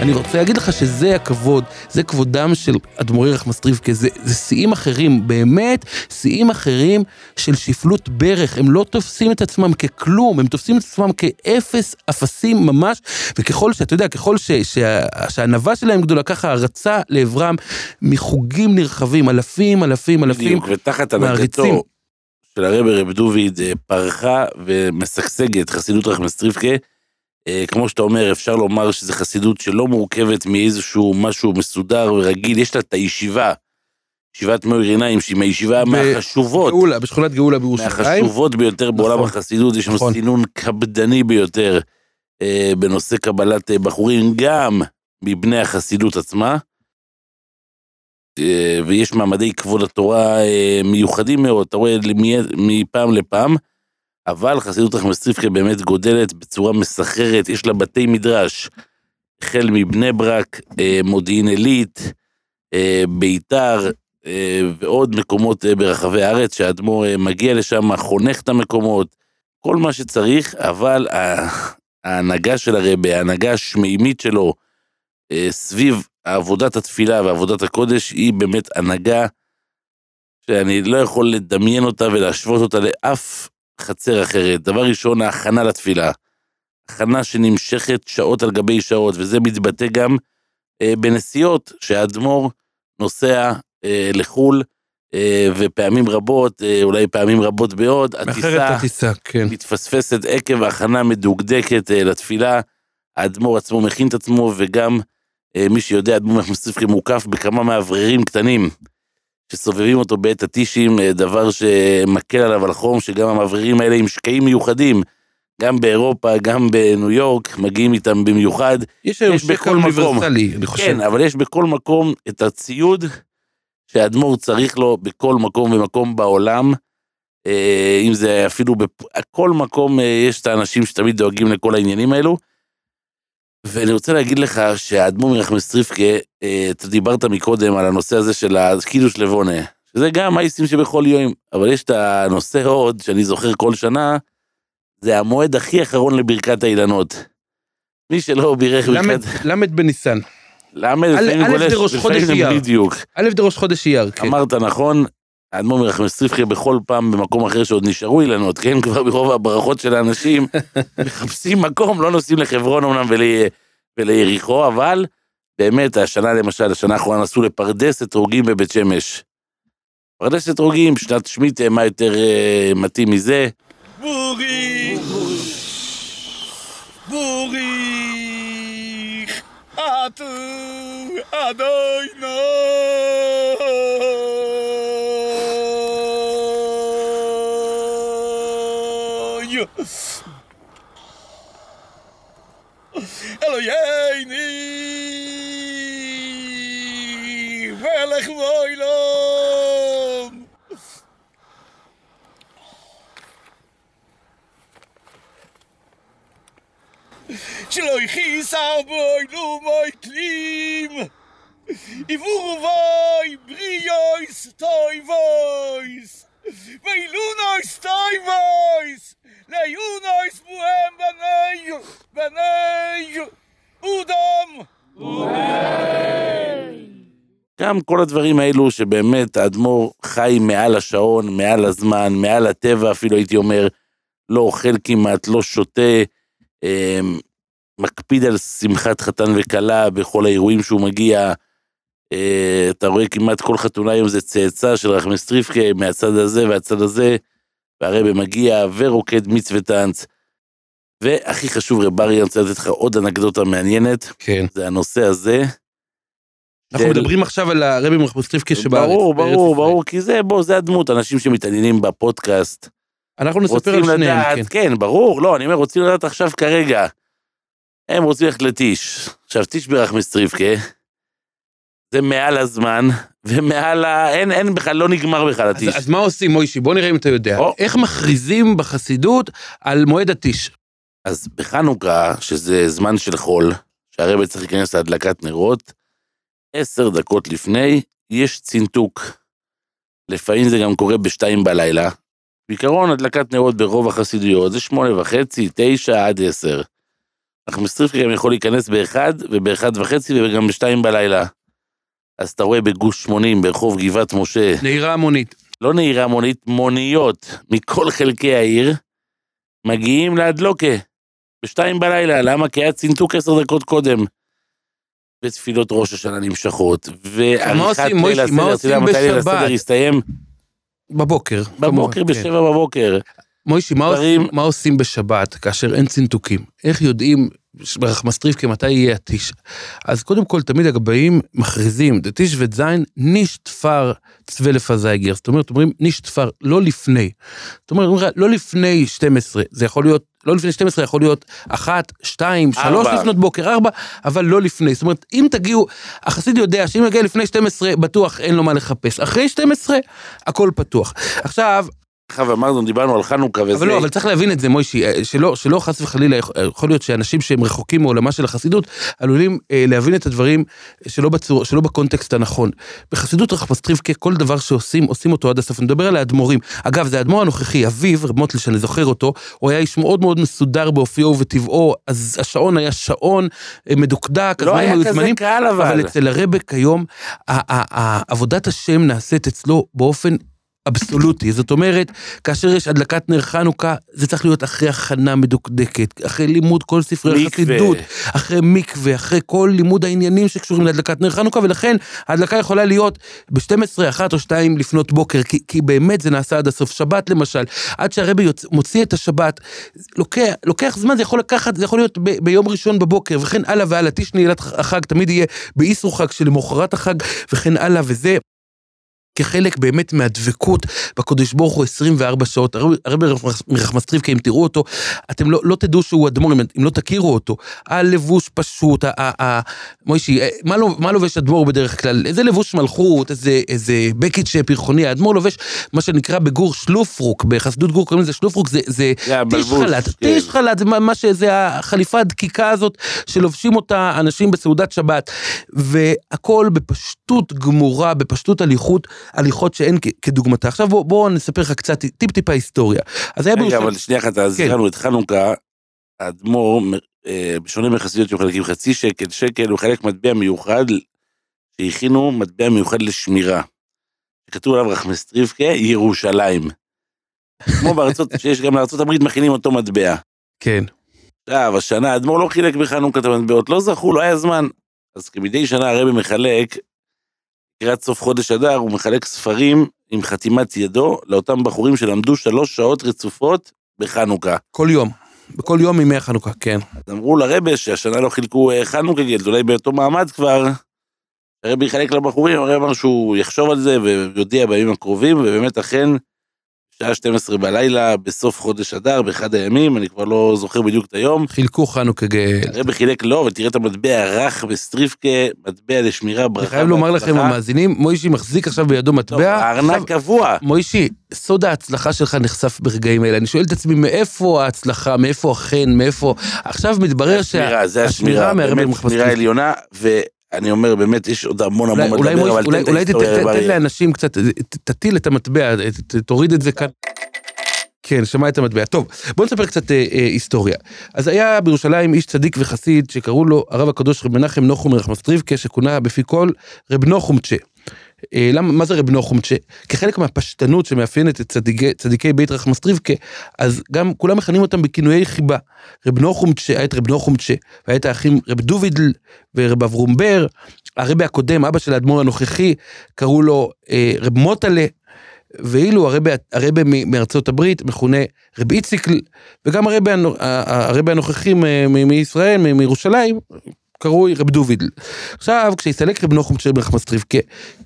אני רוצה להגיד לך שזה הכבוד, זה כבודם של אדמו"רי רחמסטריבקה, זה, זה שיאים אחרים, באמת שיאים אחרים של שפלות ברך, הם לא תופסים את עצמם ככלום, הם תופסים את עצמם כאפס אפסים ממש, וככל שאתה יודע, ככל ש, שה, שהענווה שלהם גדולה, ככה הרצה לעברם מחוגים נרחבים, אלפים, אלפים, אלפים, בדיוק, ותחת הנהגתו של הרבי רב דוד אה, פרחה ומשגשגת חסידות רחמסטריבקה. אה, כמו שאתה אומר, אפשר לומר שזו חסידות שלא מורכבת מאיזשהו משהו מסודר ורגיל, יש לה את הישיבה, ישיבת מאיר עיניים, שהיא מהישיבה מהחשובות. גאולה, בשכונת גאולה בירושלים. מהחשובות ביותר בעולם נכון, החסידות, יש לנו נכון. סינון קפדני ביותר אה, בנושא קבלת אה, בחורים, גם מבני החסידות עצמה. אה, ויש מעמדי כבוד התורה אה, מיוחדים מאוד, אתה רואה מפעם לפעם. אבל חסידות רחמסטריפקה באמת גודלת בצורה מסחררת, יש לה בתי מדרש, החל מבני ברק, אה, מודיעין עילית, אה, ביתר אה, ועוד מקומות ברחבי הארץ, שהאדמו"ר מגיע לשם, חונך את המקומות, כל מה שצריך, אבל ההנהגה של הרבה, ההנהגה השמימית שלו, סביב עבודת התפילה ועבודת הקודש, היא באמת הנהגה שאני לא יכול לדמיין אותה ולהשוות אותה לאף חצר אחרת. דבר ראשון, ההכנה לתפילה. הכנה שנמשכת שעות על גבי שעות, וזה מתבטא גם אה, בנסיעות, שהאדמו"ר נוסע אה, לחו"ל, אה, ופעמים רבות, אה, אולי פעמים רבות מאוד, הטיסה, הטיסה כן. מתפספסת עקב הכנה מדוקדקת אה, לתפילה. האדמו"ר עצמו מכין את עצמו, וגם אה, מי שיודע, האדמו"ר מחמספרי מוקף בכמה מאווררים קטנים. שסובבים אותו בעת הטישים, אה, דבר שמקל עליו על חום, שגם המאווררים האלה עם שקעים מיוחדים, גם באירופה, גם בניו יורק, מגיעים איתם במיוחד. יש היום שקע אוניברסלי, אני חושב. כן, אבל יש בכל מקום את הציוד שהאדמו"ר צריך לו בכל מקום ומקום בעולם. אה, אם זה אפילו בכל מקום אה, יש את האנשים שתמיד דואגים לכל העניינים האלו. ואני רוצה להגיד לך שהאדמו"ר מרחמס טריפקה, אה, אתה דיברת מקודם על הנושא הזה של הקידוש לבונה, שזה גם מייסים שבכל יום, אבל יש את הנושא עוד, שאני זוכר כל שנה, זה המועד הכי אחרון לברכת האילנות. מי שלא בירך ברכת... למד בניסן. למד, א'- לפעמים גולש, לפעמים. בדיוק. א' זה ראש חודש אייר, כן. אמרת נכון, האדמו"ר מרחמס טריפקה בכל פעם במקום אחר שעוד נשארו אילנות, כן? כבר ברוב הברכות של האנשים, מחפשים מקום, לא נוסעים לחברון אמנם ול... וליריחו, אבל באמת, השנה למשל, השנה האחרונה נסעו לפרדס אתרוגים בבית שמש. פרדס אתרוגים, שנת שמיטה, מה יותר אה, מתאים מזה? בוריך! בוריך! אטו אדוני! חיסר בעולמו כלום וברא בו בריות טובות ואילנות טובות ליהנות בהם בני בני אדם גם כל הדברים האלו שבאמת האדמו"ר חי מעל השעון, מעל הזמן, מעל הטבע אפילו הייתי אומר, לא אוכל כמעט, לא שותה, אה, מקפיד על שמחת חתן וכלה בכל האירועים שהוא מגיע. אה, אתה רואה כמעט כל חתונה היום זה צאצא של רחמס טריפקה מהצד הזה והצד הזה, והרבה מגיע ורוקד מצווה טאנץ. והכי חשוב רב אריה, אני רוצה לתת לך עוד אנקדוטה מעניינת, כן. זה הנושא הזה. אנחנו של- מדברים עכשיו על הרבי מרחמוסטריפקה שבארץ. ברור, ברור. ברור, כי זה, בוא, זה הדמות, אנשים שמתעניינים בפודקאסט. אנחנו נספר על שניהם, כן. כן, ברור, לא, אני אומר, רוצים לדעת עכשיו כרגע. הם רוצים ללכת לטיש. עכשיו, טיש ברחמס טריפקה, זה מעל הזמן, ומעל ה... אין, אין בכלל, לא נגמר בכלל הטיש. אז, אז מה עושים, מוישי? בוא נראה אם אתה יודע. או. איך מכריזים בחסידות על מועד הטיש? אז בחנוכה, שזה זמן של חול, שהרבא צריך להיכנס להדלקת נרות, עשר דקות לפני, יש צינתוק. לפעמים זה גם קורה בשתיים בלילה. בעיקרון, הדלקת נרות ברוב החסידויות זה שמונה וחצי, תשע עד עשר. אך מסטריפקה גם יכול להיכנס באחד, ובאחד וחצי, וגם בשתיים בלילה. אז אתה רואה בגוש 80, ברחוב גבעת משה, נהירה המונית. לא נהירה מונית, מוניות מכל חלקי העיר, מגיעים להדלוקה, בשתיים בלילה, למה? כי היה צינתוק עשר דקות קודם. ותפילות ראש השנה נמשכות, ועריכת ליל הסדר, אתה יודע מתי ליל? הסדר יסתיים? בבוקר. בבוקר, כמובן, כן. בשבע בבוקר. מוישי, מה, דברים- עושים, מה עושים בשבת כאשר אין צינתוקים? איך יודעים ברחמסטריפקה מתי יהיה הטיש? אז קודם כל, תמיד הגבאים מכריזים, דתיש וזין ניש תפר צווה לפזייגר. זאת אומרת, אומרים ניש תפר, לא לפני. זאת אומרת, אומרים לך, לא לפני 12, זה יכול להיות, לא לפני 12, יכול להיות אחת, שתיים, שלוש ארבע. לפנות בוקר, ארבע, אבל לא לפני. זאת אומרת, אם תגיעו, החסיד יודע שאם יגיע לפני 12, בטוח אין לו מה לחפש. אחרי 12, הכל פתוח. עכשיו, עכשיו אמרנו, דיברנו על חנוכה וזה. אבל לא, אבל צריך להבין את זה, מוישי, אה, שלא, שלא חס וחלילה, יכול- להיות שאנשים שהם רחוקים מעולמה של החסידות, עלולים אה, להבין את הדברים שלא, בצור, שלא בקונטקסט הנכון. בחסידות רחפסטריבקה, כל דבר שעושים, עושים אותו עד הסוף. אני מדבר על האדמו"רים. אגב, זה האדמו"ר הנוכחי, אביו, רב מוטל, שאני זוכר אותו, הוא היה איש מאוד מאוד מסודר באופיו ובטבעו, אז השעון היה שעון אה, מדוקדק, לא היה כזה זמנים, קהל אבל. אבל אצל הרבה כיום, ה- ה- ה- עבודת השם נעשית אצלו באופן אבסולוטי. זאת אומרת, כאשר יש הדלקת נר חנוכה, זה צריך להיות אחרי הכנה מדוקדקת, אחרי לימוד כל ספרי. החסידות, אחרי מקווה, אחרי כל לימוד העניינים שקשורים להדלקת נר חנוכה, ולכן ההדלקה יכולה להיות ב-12, 1 או 2 לפנות בוקר, כי, כי באמת זה נעשה עד הסוף. שבת למשל, עד שהרבי יוצ... מוציא את השבת, לוקח, לוקח זמן, זה יכול לקחת, זה יכול להיות ב- ביום ראשון בבוקר, וכן הלאה והלאה. טיש נעילת החג תמיד יהיה באיסור חג שלמחרת החג, וכן הלאה, וזה כחלק באמת מהדבקות בקודש ברוך הוא 24 שעות. הרבי מרחמסטריבקה, אם תראו אותו, אתם לא, לא תדעו שהוא אדמו"ר, אם, אם לא תכירו אותו. הלבוש פשוט, מוישי, מה, לא, מה לובש אדמו"ר בדרך כלל? איזה לבוש מלכות, איזה, איזה בקיץ' פרחוני, האדמו"ר לובש מה שנקרא בגור שלופרוק, בחסידות גור קוראים לזה שלופרוק, זה, זה טיש חל"ת, כן. טיש חל"ת, זה מה שזה החליפה הדקיקה הזאת שלובשים אותה אנשים בסעודת שבת, והכל בפשטות גמורה, בפשטות הליכות, הליכות שאין כדוגמתה. עכשיו בואו בוא נספר לך קצת טיפ טיפה היסטוריה. אז היה רגע, אבל שנייה אחת, אז כן. את חנוכה, האדמו"ר, אה, בשונה מחסידות שמחלקים חצי שקל, שקל, הוא חלק מטבע מיוחד, שהכינו מטבע מיוחד לשמירה. כתוב עליו רחמסטריבקה, ירושלים. כמו בארצות, שיש גם לארצות הברית מכינים אותו מטבע. כן. עכשיו, השנה האדמו"ר לא חילק בחנוכה את המטבעות, לא זכו, לא היה זמן. אז כמדי שנה הרבי מחלק, לקראת סוף חודש אדר, הוא מחלק ספרים עם חתימת ידו לאותם בחורים שלמדו שלוש שעות רצופות בחנוכה. כל יום. בכל יום מימי החנוכה, כן. אז אמרו לרבה שהשנה לא חילקו אה, חנוכה גלד, אולי באותו מעמד כבר, הרבי יחלק לבחורים, הרבי אמר שהוא יחשוב על זה ויודיע בימים הקרובים, ובאמת אכן שעה 12 בלילה, בסוף חודש אדר, באחד הימים, אני כבר לא זוכר בדיוק את היום. חילקו חנוכה גאה. הרבי חילק לו, ותראה את המטבע הרך בסטריפקה, מטבע לשמירה, ברכה. אני חייב לומר לכם, המאזינים, מוישי מחזיק עכשיו בידו מטבע. הארנק קבוע. מוישי, סוד ההצלחה שלך נחשף ברגעים האלה. אני שואל את עצמי, מאיפה ההצלחה, מאיפה החן, מאיפה... עכשיו מתברר שהשמירה, זה השמירה, באמת שמירה עליונה, אני אומר, באמת, יש עוד המון המון מה לדבר, אבל תן את ההיסטוריה. אולי תתן לאנשים קצת, תטיל את המטבע, תוריד את זה כאן. כן, שמע את המטבע. טוב, בוא נספר קצת אה, אה, היסטוריה. אז היה בירושלים איש צדיק וחסיד שקראו לו הרב הקדוש רב מנחם נוחום מרחמסטריבקה, שכונה בפי כל רב נוחומצ'ה. אה, למה, מה זה רב נחומצ'ה? כחלק מהפשטנות שמאפיינת את צדיקי, צדיקי בית רחמסטריבקה, אז גם כולם מכנים אותם בכינויי חיבה. רב נחומצ'ה, היה את רב נחומצ'ה, והיה את האחים רב דובידל ורב אברומבר, הרבי הקודם, אבא של האדמו"ר הנוכחי, קראו לו אה, רב מוטלה, ואילו הרבי, הרבי מארצות הברית מכונה רבי איציקל, וגם הרבי, הרבי הנוכחי מישראל, מירושלים, קרוי רב דובידל. עכשיו, כשהסתלק רב נוחום של ברך מסטריבקה,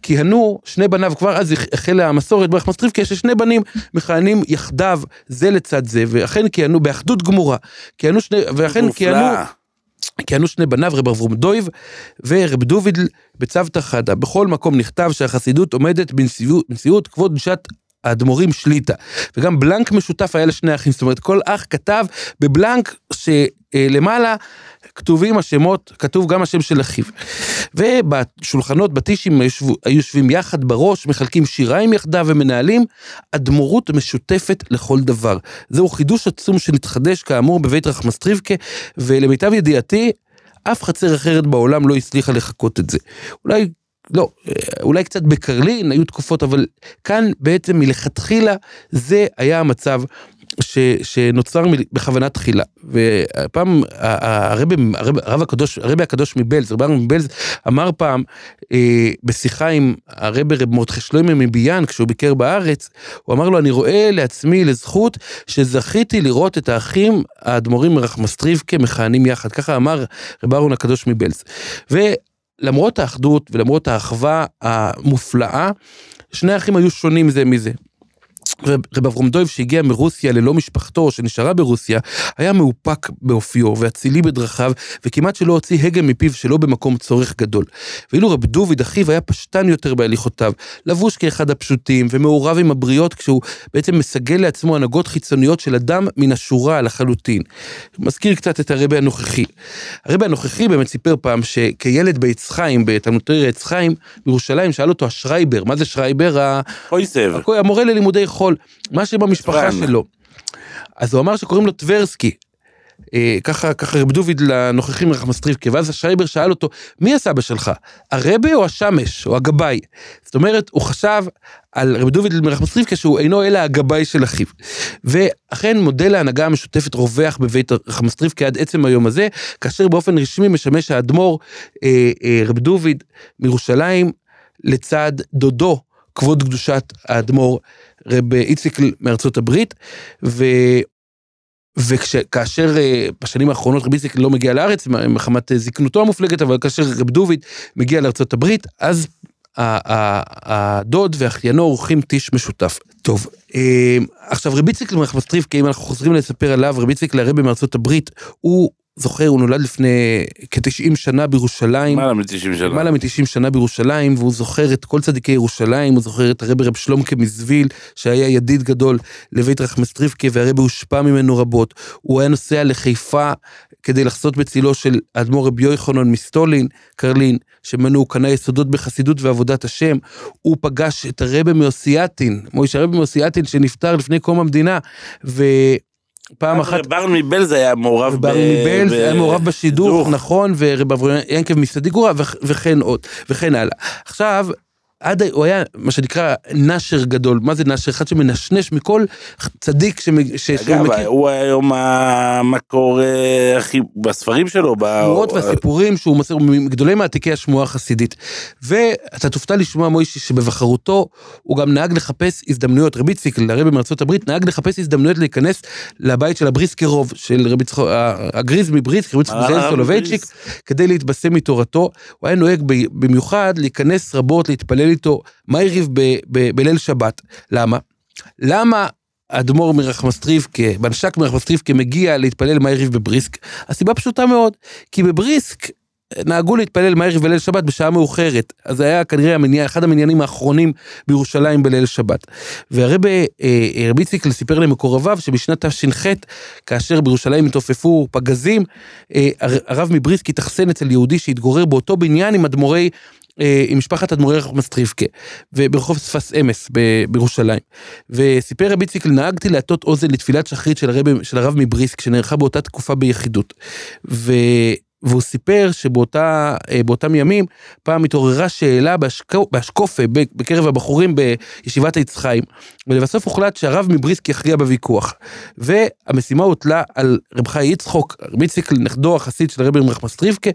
כיהנו שני בניו, כבר אז החלה המסורת ברך מסטריבקה, ששני בנים מכהנים יחדיו זה לצד זה, ואכן כיהנו באחדות גמורה. כיהנו שני, ואכן כיהנו... כיהנו שני בניו, רב אברום דויב ורב דובידל בצוותא חדא. בכל מקום נכתב שהחסידות עומדת בנשיאות, בנשיאות כבוד שעת האדמו"רים שליטה. וגם בלנק משותף היה לשני אחים, זאת אומרת כל אח כתב בבלנק שלמעלה כתובים השמות, כתוב גם השם של אחיו. ובשולחנות, בטישים, היו יושבים יחד בראש, מחלקים שיריים יחדיו ומנהלים אדמו"רות משותפת לכל דבר. זהו חידוש עצום שנתחדש כאמור בבית רחמסטריבקה, ולמיטב ידיעתי, אף חצר אחרת בעולם לא הצליחה לחקות את זה. אולי לא, אולי קצת בקרלין היו תקופות, אבל כאן בעצם מלכתחילה זה היה המצב ש, שנוצר בכוונה תחילה. ופעם הרבי, הרב, הרב הקדוש, הרבי הקדוש מבלז, רבי מבלז אמר פעם אה, בשיחה עם הרבי רב מרדכי שלמה מביאן כשהוא ביקר בארץ, הוא אמר לו אני רואה לעצמי לזכות שזכיתי לראות את האחים האדמו"רים מרחמסטריב כמכהנים יחד, ככה אמר רב אהרון הקדוש מבלז. ולמרות האחדות ולמרות האחווה המופלאה, שני האחים היו שונים זה מזה. רב אברום דויב שהגיע מרוסיה ללא משפחתו שנשארה ברוסיה, היה מאופק באופיו ואצילי בדרכיו, וכמעט שלא הוציא הגה מפיו שלא במקום צורך גדול. ואילו רב דוביד אחיו היה פשטן יותר בהליכותיו, לבוש כאחד הפשוטים ומעורב עם הבריות כשהוא בעצם מסגל לעצמו הנהגות חיצוניות של אדם מן השורה לחלוטין. מזכיר קצת את הרבי הנוכחי. הרבי הנוכחי באמת סיפר פעם שכילד בעץ חיים, בתלמודי עץ חיים בירושלים, שאל אותו השרייבר, מה זה שרייבר? המורה ללימודי חול, מה שם המשפחה שלו. אז הוא אמר שקוראים לו טברסקי. אה, ככה, ככה רב דוביד לנוכחים מרחמסטריבקה, ואז השייבר שאל אותו, מי הסבא שלך, הרבה או השמש, או הגבאי? זאת אומרת, הוא חשב על רב דוביד מרחמסטריבקה שהוא אינו אלא הגבאי של אחיו. ואכן מודל ההנהגה המשותפת רווח בבית רחמסטריבקה עד עצם היום הזה, כאשר באופן רשמי משמש האדמו"ר אה, אה, רב דוביד מירושלים לצד דודו, כבוד קדושת האדמו"ר רב איציק מארצות הברית, ו... וכאשר אה, בשנים האחרונות רבי איציק לא מגיע לארץ מחמת זקנותו המופלגת, אבל כאשר רב דוביד מגיע לארצות הברית, אז הדוד ואחיינו עורכים טיש משותף. טוב, אה, עכשיו רבי ציקל מחמסטריבקה, אם אנחנו חוזרים לספר עליו, רבי ציקל הרבי מארצות הברית, הוא זוכר, הוא נולד לפני כ-90 שנה בירושלים. למעלה מ-90 שנה. למעלה מ-90 שנה בירושלים, והוא זוכר את כל צדיקי ירושלים, הוא זוכר את הרבי רב שלומקה מזוויל, שהיה ידיד גדול לבית רחמסטריבקה, והרבי הושפע ממנו רבות. הוא היה נוסע לחיפה כדי לחסות בצילו של האדמו"ר רבי יוחנן מסטולין, קרלין, שממנו הוא קנה יסודות בחסידות ועבודת השם. הוא פגש את הרבי מאוסייתין, מוישה הרבי מאוסייתין שנפטר לפני קום המדינה, ופעם אחת... ברן מבלז היה מעורב וברן מבלז היה מעורב בשידוך, נכון, ורב אברהם ינקב מסדיגורה וכ- וכן עוד, וכן הלאה. עכשיו, עד, הוא היה מה שנקרא נשר גדול, מה זה נשר? אחד שמנשנש מכל צדיק שמ- ש- אגב, מכיר. הוא היום המקור אה, הכי, בספרים שלו, ב- השמועות והסיפורים שהוא הוא מגדולי מעתיקי השמועה החסידית. ואתה תופתע לשמוע מוישי שבבחרותו הוא גם נהג לחפש הזדמנויות, רבי ציקל, הרבי מארצות הברית, נהג לחפש הזדמנויות להיכנס לבית של הבריסקרוב, של רבי צחוק, הגריז מבריסק, רבי צחוק הרב זאב סולובייצ'יק. כדי להתבשם מתורתו. הוא היה נוהג במיוחד להיכנס רבות, להתפלל איתו, מה הריב ב- ב- בליל שבת. למה? למה האדמו"ר מרחמסטריבקה, בנשק מרחמסטריבקה מגיע להתפלל מעריב בבריסק? הסיבה פשוטה מאוד, כי בבריסק נהגו להתפלל מעריב בליל שבת בשעה מאוחרת, אז זה היה כנראה המניע, אחד המניינים האחרונים בירושלים בליל שבת. והרבי אה, אה, רבי ציקל סיפר למקורביו שבשנת תש"ח, כאשר בירושלים התעופפו פגזים, אה, הר- הרב מבריסק התאכסן אצל יהודי שהתגורר באותו בניין עם אדמו"רי עם משפחת אדמו"רי רחמסטריבקה, וברחוב שפס אמס בירושלים. וסיפר רבי ציקל, נהגתי להטות אוזן לתפילת שחרית של, הרב, של הרב מבריסק, שנערכה באותה תקופה ביחידות. ו... והוא סיפר שבאותה, אה, ימים, פעם התעוררה שאלה באשקו, באשקופה בקרב הבחורים בישיבת עץ חיים, ולבסוף הוחלט שהרב מבריסק יכריע בוויכוח. והמשימה הוטלה על רב חי יצחוק, רבי ציקל, נכדו החסיד של הרבי רחמסטריבקה,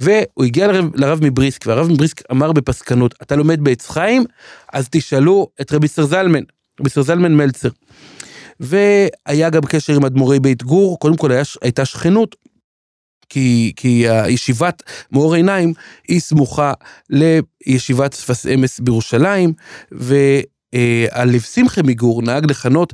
והוא הגיע לרב, לרב מבריסק, והרב מבריסק אמר בפסקנות, אתה לומד בעץ חיים? אז תשאלו את רבי סר זלמן, רבי סר זלמן מלצר. והיה גם קשר עם אדמו"רי בית גור, קודם כל היה, הייתה שכנות, כי, כי הישיבת מאור עיניים היא סמוכה לישיבת שפס אמס בירושלים, והלב שמחה מגור נהג לכנות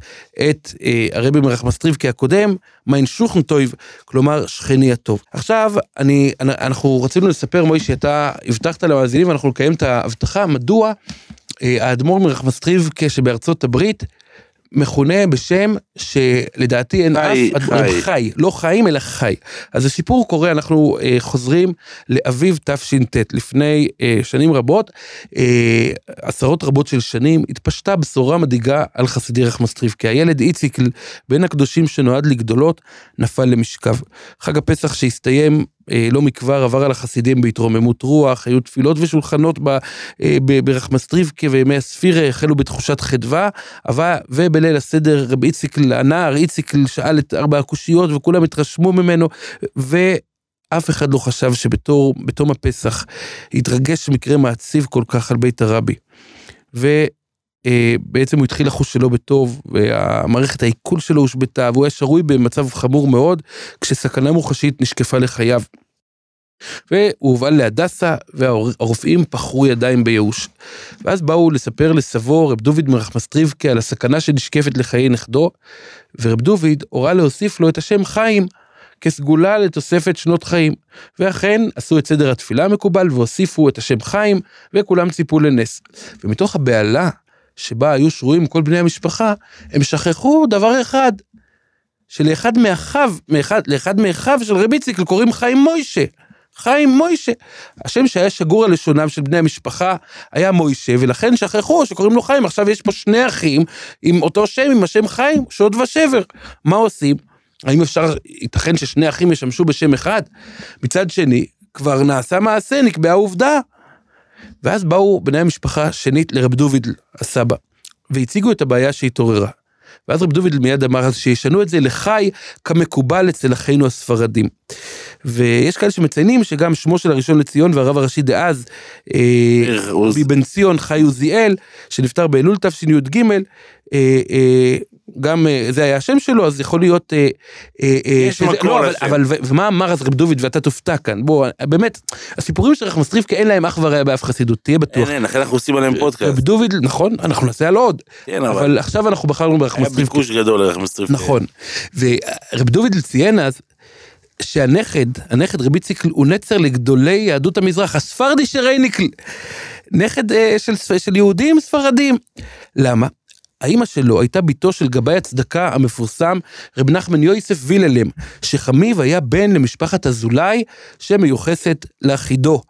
את אה, הרבי מרחמסטריבקי הקודם, מיין שוכן טויב, כלומר שכני הטוב. עכשיו, אני, אנחנו רצינו לספר, מוישי, אתה הבטחת למאזינים ואנחנו נקיים את ההבטחה, מדוע אה, האדמו"ר מרחמסטריבקי שבארצות הברית, מכונה בשם שלדעתי אין חי, אף, חי. חי, לא חיים אלא חי. אז הסיפור קורה, אנחנו אה, חוזרים לאביב תש"ט, לפני אה, שנים רבות, אה, עשרות רבות של שנים, התפשטה בשורה מדאיגה על חסידי רחמסטריבקי. הילד איציק, בין הקדושים שנועד לגדולות, נפל למשכב. חג הפסח שהסתיים לא מכבר עבר על החסידים בהתרוממות רוח, היו תפילות ושולחנות אה, ברחמסטריבקה וימי הספירה החלו בתחושת חדווה, אבל ובליל הסדר רבי איציקל, הנער איציקל שאל את ארבע הקושיות וכולם התרשמו ממנו, ואף אחד לא חשב שבתור, בתום הפסח התרגש מקרה מעציב כל כך על בית הרבי. ובעצם הוא התחיל לחוש שלא בטוב, והמערכת העיכול שלו הושבתה, והוא היה שרוי במצב חמור מאוד, כשסכנה מוחשית נשקפה לחייו. והוא הובל להדסה, והרופאים פחרו ידיים בייאוש. ואז באו לספר לסבו, רב דוד מרחמסטריבקה, על הסכנה שנשקפת לחיי נכדו, ורב דוד הורה להוסיף לו את השם חיים, כסגולה לתוספת שנות חיים. ואכן, עשו את סדר התפילה המקובל, והוסיפו את השם חיים, וכולם ציפו לנס. ומתוך הבהלה שבה היו שרויים כל בני המשפחה, הם שכחו דבר אחד, שלאחד מאחיו, מאחד, לאחד מאחיו של רבי ציקל קוראים חיים מוישה. חיים מוישה. השם שהיה שגור על לשונם של בני המשפחה היה מוישה, ולכן שכחו שקוראים לו חיים. עכשיו יש פה שני אחים עם אותו שם, עם השם חיים, שוד ושבר. מה עושים? האם אפשר, ייתכן ששני אחים ישמשו בשם אחד? מצד שני, כבר נעשה מעשה, נקבעה עובדה. ואז באו בני המשפחה שנית לרב דוד הסבא, והציגו את הבעיה שהתעוררה. ואז רב דוד מיד אמר אז שישנו את זה לחי כמקובל אצל אחינו הספרדים. ויש כאלה שמציינים שגם שמו של הראשון לציון והרב הראשי דאז, אה. רבי בן ציון חי עוזיאל, שנפטר באלול תשי"ג, אה, אה, גם אה, זה היה השם שלו, אז יכול להיות... אה, אה, יש שזה- מקור לא, אבל- לשם. אבל ו- ומה אמר אז רב דוד ואתה תופתע כאן? בוא, באמת, הסיפורים של רחם סטריפקה אין להם אח ורע באף חסידות, תהיה בטוח. אין, אין, לכן אנחנו עושים עליהם רב פודקאסט. דוד, נכון, אנחנו נעשה על עוד, כן, אבל אבל עכשיו אנחנו בחרנו ברחם היה סטריפקה. ביקוש גדול לרחם סטריפקה. נכון. ורב דוד ציין אז שהנכד, הנכד רבי ציקל הוא נצר לגדולי יהדות המזרח, הספרדי של רייניקל. נכד אה, של, של יהודים ספרדים. למה? האימא שלו הייתה בתו של גבאי הצדקה המפורסם רב נחמן יוסף ויללם, שחמיו היה בן למשפחת אזולאי שמיוחסת לאחידו.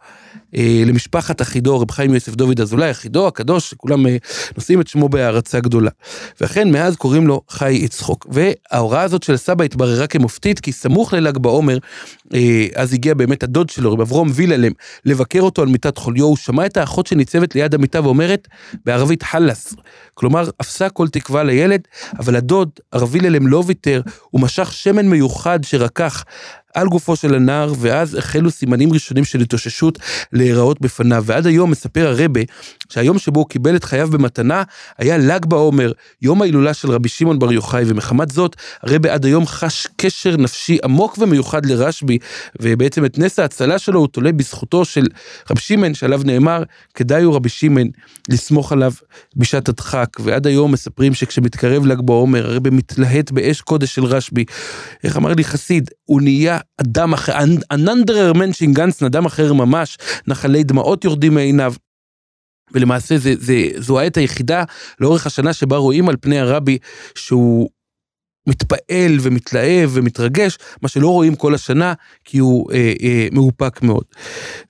אה, למשפחת אחידו, רב חיים יוסף דוד אזולאי, אחידו הקדוש, שכולם אה, נושאים את שמו בהערצה גדולה. ואכן מאז קוראים לו חי יצחוק. וההוראה הזאת של סבא התבררה כמופתית, כי סמוך לל"ג בעומר, אה, אז הגיע באמת הדוד שלו, רב אברום ויללם, לבקר אותו על מיטת חוליו, הוא שמע את האחות שניצבת ליד המיטה ואומרת בערבית חלאס. כלומר, אפסה כל תקווה לילד, אבל הדוד, הרב ויללם לא ויתר, הוא משך שמן מיוחד שרקח על גופו של הנער, ואז החלו סימנים ראשונים של התאוששות להיראות בפניו. ועד היום מספר הרבה, שהיום שבו הוא קיבל את חייו במתנה, היה ל"ג בעומר, יום ההילולה של רבי שמעון בר יוחאי, ומחמת זאת, הרבה עד היום חש קשר נפשי עמוק ומיוחד לרשב"י, ובעצם את נס ההצלה שלו הוא תולה בזכותו של רבי שמעון, שעליו נאמר, כדאי הוא רבי שמעון לסמוך עליו בשעת הדחק, ועד היום מספרים שכשמתקרב ל"ג בעומר, הרבה מתלהט באש קודש של רשב"י. איך אמר לי חסיד, הוא נהיה אדם אחר, אננדרר מנשינגנסן, אדם אחר ממש, נחלי דמעות יורדים מעיניו. ולמעשה זה, זה, זו העת היחידה לאורך השנה שבה רואים על פני הרבי שהוא מתפעל ומתלהב ומתרגש, מה שלא רואים כל השנה, כי הוא אה, אה, מאופק מאוד.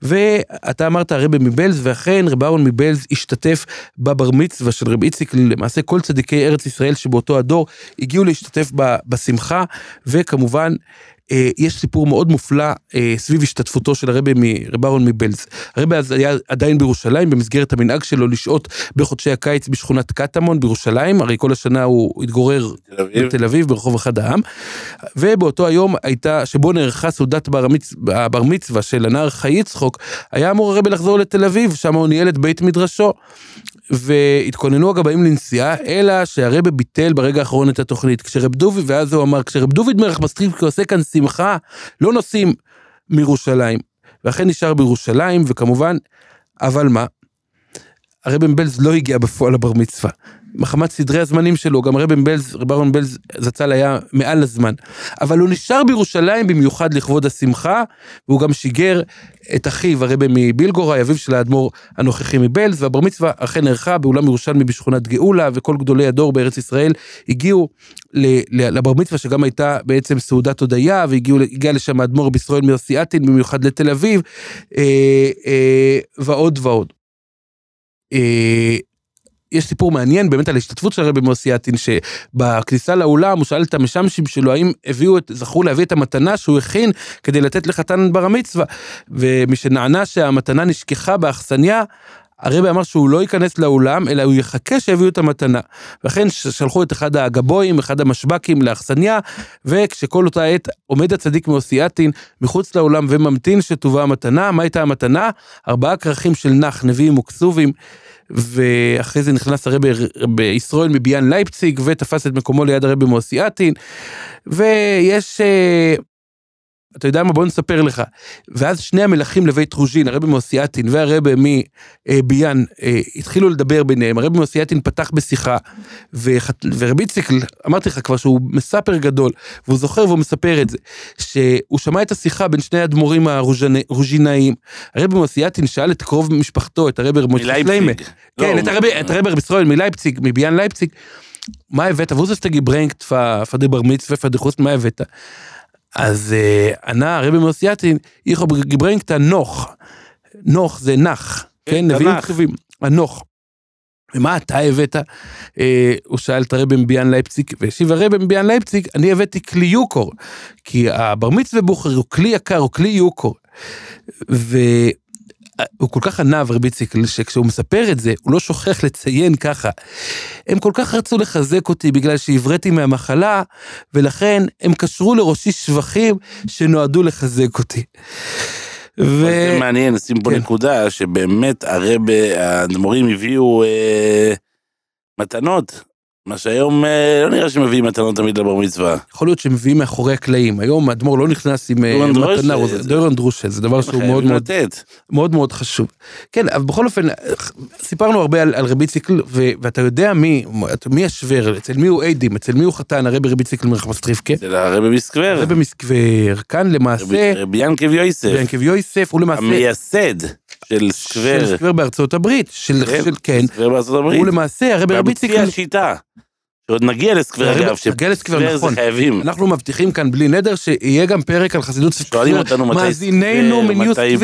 ואתה אמרת הרבי מבלז, ואכן רב אהרון מבלז השתתף בבר מצווה של רבי איציק, למעשה כל צדיקי ארץ ישראל שבאותו הדור הגיעו להשתתף ב- בשמחה, וכמובן יש סיפור מאוד מופלא אה, סביב השתתפותו של הרבי מרב אהרון מבלז. הרבי אז היה עדיין בירושלים במסגרת המנהג שלו לשהות בחודשי הקיץ בשכונת קטמון בירושלים, הרי כל השנה הוא התגורר אביב. בתל אביב ברחוב אחד העם, ובאותו היום הייתה, שבו נערכה סעודת בר, המצ... הבר מצווה של הנער חי יצחוק, היה אמור הרבי לחזור לתל אביב, שם הוא ניהל את בית מדרשו. והתכוננו הגבאים לנסיעה, אלא שהרבי ביטל ברגע האחרון את התוכנית. כשרב דובי, ואז הוא אמר, כשרב דוד מלך בסטריפקי עושה כאן שמחה, לא נוסעים מירושלים. ואכן נשאר בירושלים, וכמובן, אבל מה? הרבי מבלז לא הגיע בפועל לבר מצווה. מחמת סדרי הזמנים שלו, גם הרבי מבלז, רב אהרון מבלז זצ"ל היה מעל הזמן. אבל הוא נשאר בירושלים במיוחד לכבוד השמחה, והוא גם שיגר את אחיו הרבי מבילגוראי, אביו של האדמו"ר הנוכחי מבלז, והבר מצווה אכן נערכה באולם ירושלמי בשכונת גאולה, וכל גדולי הדור בארץ ישראל הגיעו לבר מצווה, שגם הייתה בעצם סעודת הודיה, והגיע לשם האדמו"ר רבי ישראל מיוסייתין, במיוחד לתל אביב, אה, אה, ועוד ועוד. יש סיפור מעניין באמת על ההשתתפות של הרבי מוסייתין, שבכניסה לאולם הוא שאל את המשמשים שלו האם הביאו את, זכרו להביא את המתנה שהוא הכין כדי לתת לחתן בר המצווה. ומשנענה שהמתנה נשכחה באכסניה, הרבי אמר שהוא לא ייכנס לאולם, אלא הוא יחכה שיביאו את המתנה. ואכן שלחו את אחד הגבויים, אחד המשבקים לאכסניה, וכשכל אותה עת עומד הצדיק מאוסייתין מחוץ לאולם וממתין שתובא המתנה, מה הייתה המתנה? ארבעה כרכים של נח, נביאים וכסובים. ואחרי זה נכנס הרבי בישראל מביאן לייפציג ותפס את מקומו ליד הרבי מאוסייתין ויש אה, אתה יודע מה בוא נספר לך ואז שני המלכים לבית רוז'ין הרבי מאוסייתין והרבי מביאן אה, התחילו לדבר ביניהם הרבי מאוסייתין פתח בשיחה וחת- ורבי איציק אמרתי לך כבר שהוא מספר גדול והוא זוכר והוא מספר את זה שהוא שמע את השיחה בין שני האדמו"רים הרוז'ינאיים הרבי מאוסייתין שאל את קרוב משפחתו את הרבי מוישה שליימה מלייפציג. כן, לא, את הרבי, רבי ישראל מלייפציג, מביאן לייפציג, מה הבאת? ווזס תגיברנקט פדה בר מצווה פדה חוסט, מה הבאת? אז אה, ענה הרבי מאוסייתין, איכו גיברנקט נוך, נוך זה נח, כן, נביאים תנ"ך. כתובים, הנוך. ומה אתה הבאת? אה, הוא שאל את הרבי מביאן לייפציג, והשיב הרבי מביאן לייפציג, אני הבאתי כלי יוקור, כי הבר מצווה בוכר הוא כלי יקר, הוא כלי יוקור. והוא כל כך ענב רבי איציק, שכשהוא מספר את זה, הוא לא שוכח לציין ככה. הם כל כך רצו לחזק אותי בגלל שהבראתי מהמחלה, ולכן הם קשרו לראשי שבחים שנועדו לחזק אותי. ו... זה מעניין, נשים פה כן. נקודה שבאמת הרב, האדמו"רים הביאו אה, מתנות מה שהיום אה, לא נראה שמביאים מתנות תמיד לבר מצווה. יכול להיות שמביאים מאחורי הקלעים. היום האדמו"ר לא נכנס עם אה, מתנה, אה, זה- זה- דורון דרושה, זה דבר שהוא מאוד חייבים מאוד. מאוד מאוד חשוב. כן, אבל בכל אופן, סיפרנו הרבה על, על רבי ציקל, ו, ואתה יודע מי, מי השוור, אצל מי הוא עדים, אצל מי הוא חתן, הרבי רבי ציקל מרחמסטריפקה, אצל הרבי מסקבר. הרבי מסקבר, כאן למעשה, רבי- ינקב יויסף. ביאנקב יויסף, הוא למעשה, המייסד של של סקבר. סקבר בארצות הברית, של, כן, של כן, סקבר בארצות הברית. הוא למעשה, הרבי רבי והמוציא ציקל, השיטה. שעוד נגיע הרבי- אגב. נגיע שסקבר נכון. זה חייבים. אנחנו מבטיחים כאן בלי נדר שיהיה גם פרק על חסידות שואלים סקבר, אותנו מתי מאזיננו מתי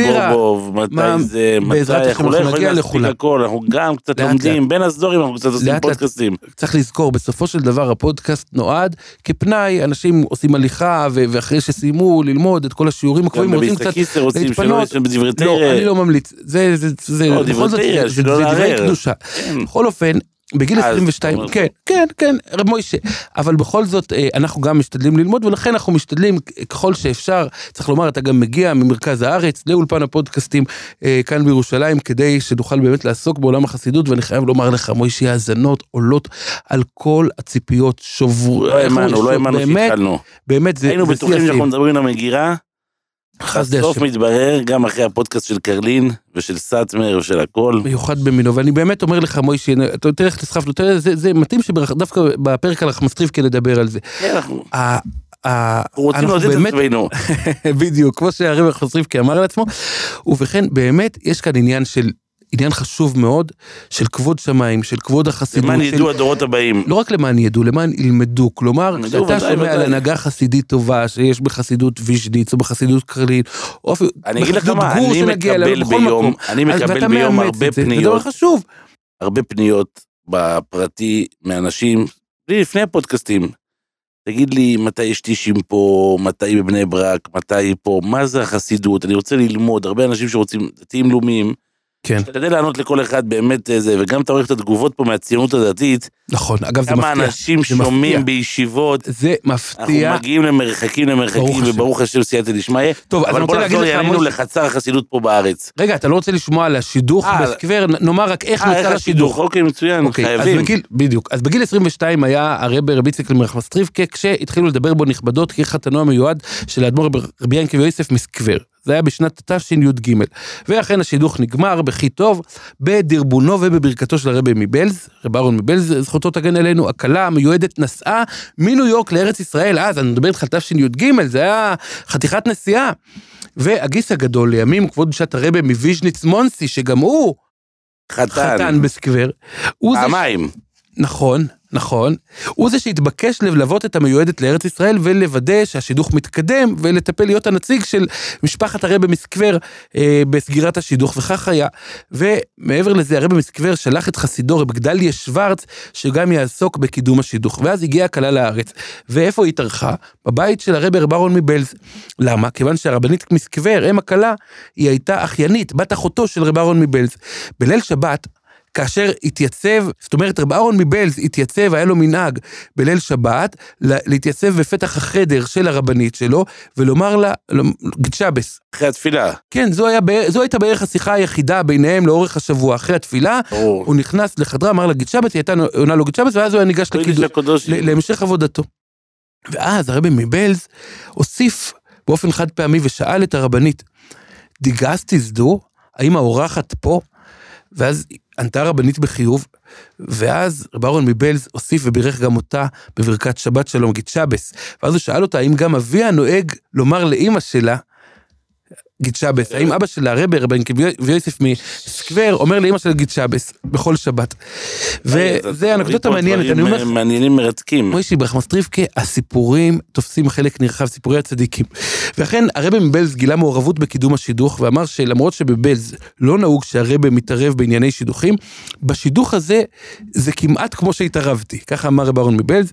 מה- מתי זה, מתי, אנחנו לא יכולים להספיק. הכל, אנחנו גם קצת לומדים, בין הסדורים אנחנו קצת עושים. פודקאסטים. צריך לזכור, בסופו של דבר הפודקאסט נועד כפנאי, אנשים עושים הליכה, ואחרי שסיימו ללמוד את כל השיעורים הקבועים, רוצים קצת להתפנות. לא. אני לא ממליץ, זה, דברי. קדושה. כן. בכל אופן, בגיל אה, אז 22, זאת אומרת- כן, כן, כן, רב מוישה, אבל בכל זאת אה, אנחנו גם משתדלים ללמוד ולכן אנחנו משתדלים ככל שאפשר, צריך לומר אתה גם מגיע ממרכז הארץ לאולפן הפודקאסטים אה, כאן בירושלים כדי שנוכל באמת לעסוק בעולם החסידות ואני חייב לומר לך מוישה האזנות עולות על כל הציפיות שובור, לא? האמנו, לא האמנו שהתחלנו. באמת זה, היינו בטוחים שאנחנו. מדברים על המגירה. בסוף. מתברר, גם אחרי הפודקאסט של קרלין ושל סאטמר ושל הכל, מיוחד במינו ואני באמת אומר לך מוישה אתה תראה איך נסחפנו תראה זה, זה מתאים שדווקא בפרק על החמסטריפקה נדבר על זה. כן, אנחנו רוצים לעודד את עצמנו. בדיוק, כמו שהרב חסריפקי אמר לעצמו, ובכן באמת יש כאן עניין של, עניין חשוב מאוד, של כבוד שמיים, של כבוד החסידות. למען של- ידעו הדורות הבאים. לא רק למען ידעו, למען ילמדו. כלומר, כשאתה שומע על. הנהגה חסידית טובה שיש בחסידות ויז'ניץ או בחסידות קרלין, או אפילו אני אגיד לך בחסידות מה, גור אני שנגיע מקבל בכל ביום, מקום. אני מקבל ביום הרבה זה, זה דבר פניות, חשוב. הרבה פניות בפרטי מאנשים, לפני הפודקאסטים. תגיד לי מתי יש טישים פה, מתי בבני ברק, מתי פה, מה זה החסידות, אני רוצה ללמוד, הרבה אנשים שרוצים, דתיים לאומיים, כן, תשתדל לענות לכל אחד באמת איזה, וגם אתה רואה את התגובות פה מהציונות הדתית, נכון. אגב, זה כמה מפתיע. אנשים זה מפתיע. שומעים בישיבות, זה אנחנו מפתיע. מגיעים למרחקים למרחקים. וברוך השם סייעתא דשמיא, טוב, אז אני אבל רוצה בוא להגיד נחזור לך, יעלינו משה, לחצר החסידות פה בארץ. רגע, אתה לא רוצה לשמוע על השידוך אה, בסקוור? נאמר רק איך אה, איך נוצר השידוך. השידוך? אוקיי, מצוין, אוקיי, חייבים. בדיוק, אז בגיל 22 היה הרב רבי ציקל מרחמסטריבקה, כשהתחילו לדבר בו נכבדות כחתנו המיועד של האדמו"ר רבי ינקב יוסף מסקוור. זה היה בשנת תשי"ג. ואכן השידוך נגמר בכי טוב, בדרבונו ובברכתו של הרבי מבלז, רב אהרון מבלז, זכותו תגן עלינו, הכלה המיועדת נסעה מניו יורק לארץ ישראל, אז אני מדבר איתך על תשי"ג, זה היה חתיכת נסיעה. והגיס הגדול לימים, כבוד בשעת הרבי מוויז'ניץ מונסי, שגם הוא חתן, חתן בסקוור, הוא זה פעמיים. נכון, נכון. הוא זה שהתבקש ללוות את המיועדת לארץ ישראל ולוודא שהשידוך מתקדם ולטפל להיות הנציג של משפחת הרבי מסקוור אה, בסגירת השידוך, וכך היה. ומעבר לזה, הרבי מסקוור שלח את חסידו רב גדליה שוורץ, שגם יעסוק בקידום השידוך. ואז הגיעה הכלה לארץ. ואיפה היא התארחה? בבית של הרבי רב אהרון מבלז. למה? כיוון שהרבנית מסקוור, אם הכלה, היא הייתה אחיינית, בת אחותו של רב אהרון מבלז. בליל שבת, כאשר התייצב, זאת אומרת רב אהרון מבלז התייצב, היה לו מנהג בליל שבת, לה- להתייצב בפתח החדר של הרבנית שלו, ולומר לה, גצ'אבס. אחרי התפילה. כן, זו, היה, זו הייתה בערך השיחה היחידה ביניהם לאורך השבוע. אחרי התפילה, ברור. הוא נכנס לחדרה, אמר לה גיצ'אבס, היא הייתה עונה לו גיצ'אבס, ואז הוא היה ניגש לקידוש, להמשך עבודתו. ואז הרבי מבלז הוסיף באופן חד פעמי ושאל את הרבנית, דיגסתי זדו, האם האורחת פה? ואז ענתה הרבנית בחיוב, ואז רב אהרון מבלז הוסיף ובירך גם אותה בברכת שבת שלום גיצ'אבס. ואז הוא שאל אותה האם גם אביה נוהג לומר לאימא שלה, גיצ'אבס, האם אבא שלה, הרבי, רבי יוסף מסקוור, אומר לאימא שלה גיצ'אבס בכל שבת. וזה אנקדוטה מעניינת, אני אומר לך, מעניינים מרתקים. מוישי ברחמסטריבקה, הסיפורים תופסים חלק נרחב, סיפורי הצדיקים. ואכן, הרבי מבלז גילה מעורבות בקידום השידוך, ואמר שלמרות שבבלז לא נהוג שהרבי מתערב בענייני שידוכים, בשידוך הזה זה כמעט כמו שהתערבתי, ככה אמר רב אהרון מבלז.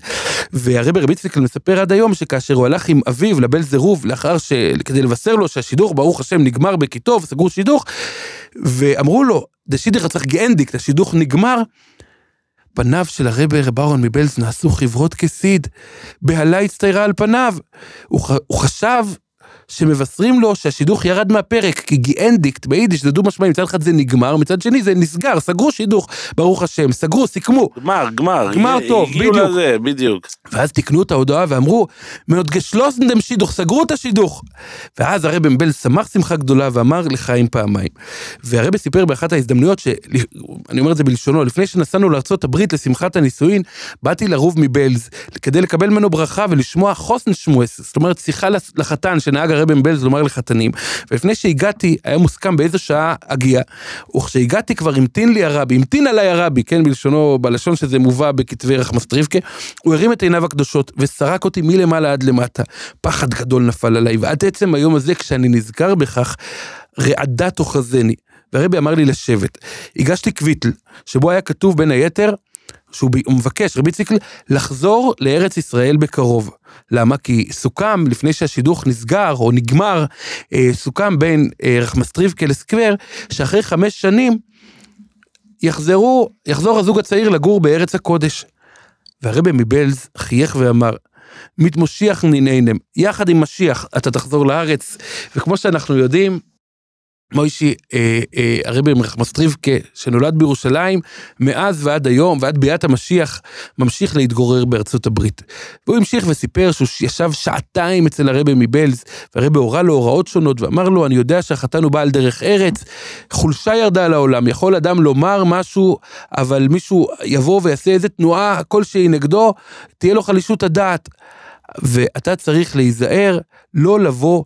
והרבי רבי ציקל מספר עד היום שכאשר הוא הלך עם אביו לבלז עירוב, לאחר ש... כדי לבשר לו שהשידוך, ברוך השם, נגמר בכיתוב, סגור שידוך, ואמרו לו, דשידך צריך גאנדיק, השידוך נגמר, פניו של הרבי רב אהרון מבלז נעשו חברות כסיד, בהלה הצטיירה על פניו. הוא, ח- הוא חשב שמבשרים לו שהשידוך ירד מהפרק, כי גיאנדיקט ביידיש זה דו משמעי, מצד אחד זה נגמר, מצד שני זה נסגר, סגרו שידוך, ברוך השם, סגרו, סיכמו. גמר, גמר. גמר טוב, בדיוק. לזה, בדיוק. ואז תיקנו את ההודעה ואמרו, מאוד גשלוסנדם שידוך, סגרו את השידוך. ואז הרב מבלז שמח שמחה גדולה ואמר לחיים פעמיים. והרב סיפר באחת ההזדמנויות, שאני אומר את זה בלשונו, לפני שנסענו לארצות הברית לשמחת הנישואין, באתי לרוב מבלז כדי לקבל ממנו ברכה ולשמוע חוסן שמואס, זאת אומרת שיחה לחתן שנהג הרב מבלז לומר לחתנים. ולפני שהגעתי, היה מוסכם באיזו שעה אגיע, וכשהגעתי כבר המתין לי הרבי, המתין עליי הרבי, כן, בלשונו, בלשון שזה מובא בכתבי רחמסטריבקה, הוא הרים את עיניו הקדושות וסרק אותי מלמעלה עד למטה. פחד גדול נפל עליי, ועד עצם היום הזה, כשאני נזכר בכך, רעדה תאחזני. והרבי אמר לי לשבת. הגשתי קוויטל, שבו היה כתוב בין היתר, שהוא מבקש, רבי ציקל, לחזור לארץ ישראל בקרוב. למה? כי סוכם, לפני שהשידוך נסגר או נגמר, אה, סוכם בין אה, רחמסטריבקה לסקוור, שאחרי חמש שנים יחזרו, יחזור הזוג הצעיר לגור בארץ הקודש. והרבי מבלז חייך ואמר, מתמושיח נינינם, יחד עם משיח אתה תחזור לארץ, וכמו שאנחנו יודעים, מוישי, אה, אה, הרבי מרחמסטריבקה, שנולד בירושלים, מאז ועד היום, ועד ביאת המשיח, ממשיך להתגורר בארצות הברית. והוא המשיך וסיפר שהוא ישב שעתיים אצל הרבי מבלז, והרבי הורה לו הוראות שונות, ואמר לו, אני יודע שהחתן הוא בעל דרך ארץ, חולשה ירדה על העולם, יכול אדם לומר משהו, אבל מישהו יבוא ויעשה איזה תנועה כלשהי נגדו, תהיה לו חלישות הדעת. ואתה צריך להיזהר, לא לבוא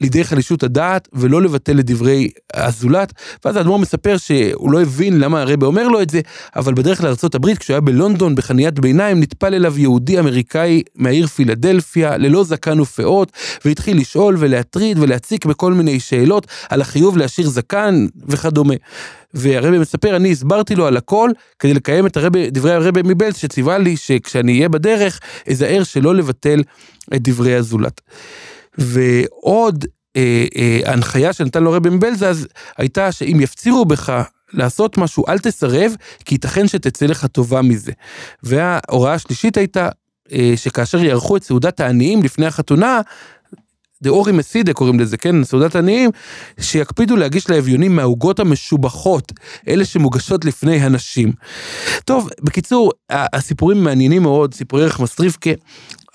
לידי חלישות הדעת ולא לבטל את דברי הזולת. ואז האדמו"ר מספר שהוא לא הבין למה הרבי אומר לו את זה, אבל בדרך הברית, כשהוא היה בלונדון בחניית ביניים, נטפל אליו יהודי אמריקאי מהעיר פילדלפיה, ללא זקן ופאות, והתחיל לשאול ולהטריד ולהציק בכל מיני שאלות על החיוב להשאיר זקן וכדומה. והרבי מספר, אני הסברתי לו על הכל כדי לקיים את הרבי, דברי הרבי מבלז שציווה לי שכשאני אהיה בדרך, אזהר שלא לבטל את דברי הזולת. ועוד אה, אה, הנחיה שנתן לו רבי מבלזז הייתה שאם יפצירו בך לעשות משהו אל תסרב כי ייתכן שתצא לך טובה מזה. וההוראה השלישית הייתה אה, שכאשר יערכו את סעודת העניים לפני החתונה דאורי מסידה קוראים לזה, כן, סעודת עניים, שיקפידו להגיש לאביונים מהעוגות המשובחות, אלה שמוגשות לפני הנשים. טוב, בקיצור, הסיפורים מעניינים מאוד, סיפורי רחמסטריבקה,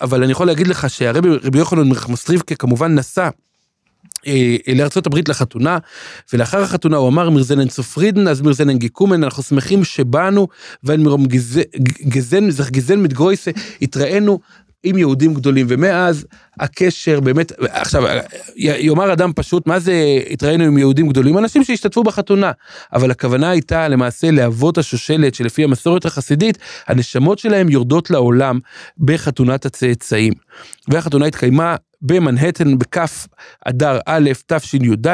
אבל אני יכול להגיד לך שהרבי רבי יוחנן מרחמסטריבקה כמובן נסע. אה, לארצות הברית לחתונה, ולאחר החתונה הוא אמר מירזנן צופרידן, אז מירזנן גיקומן, אנחנו שמחים שבאנו, ואין מרום גז- גזן, זך גזן מתגויסה, התראינו עם יהודים גדולים, ומאז הקשר באמת, עכשיו, יאמר אדם פשוט, מה זה התראינו עם יהודים גדולים? אנשים שהשתתפו בחתונה, אבל הכוונה הייתה למעשה לאבות השושלת, שלפי המסורת החסידית, הנשמות שלהם יורדות לעולם בחתונת הצאצאים. והחתונה התקיימה במנהטן בכף אדר א' תשי"ד,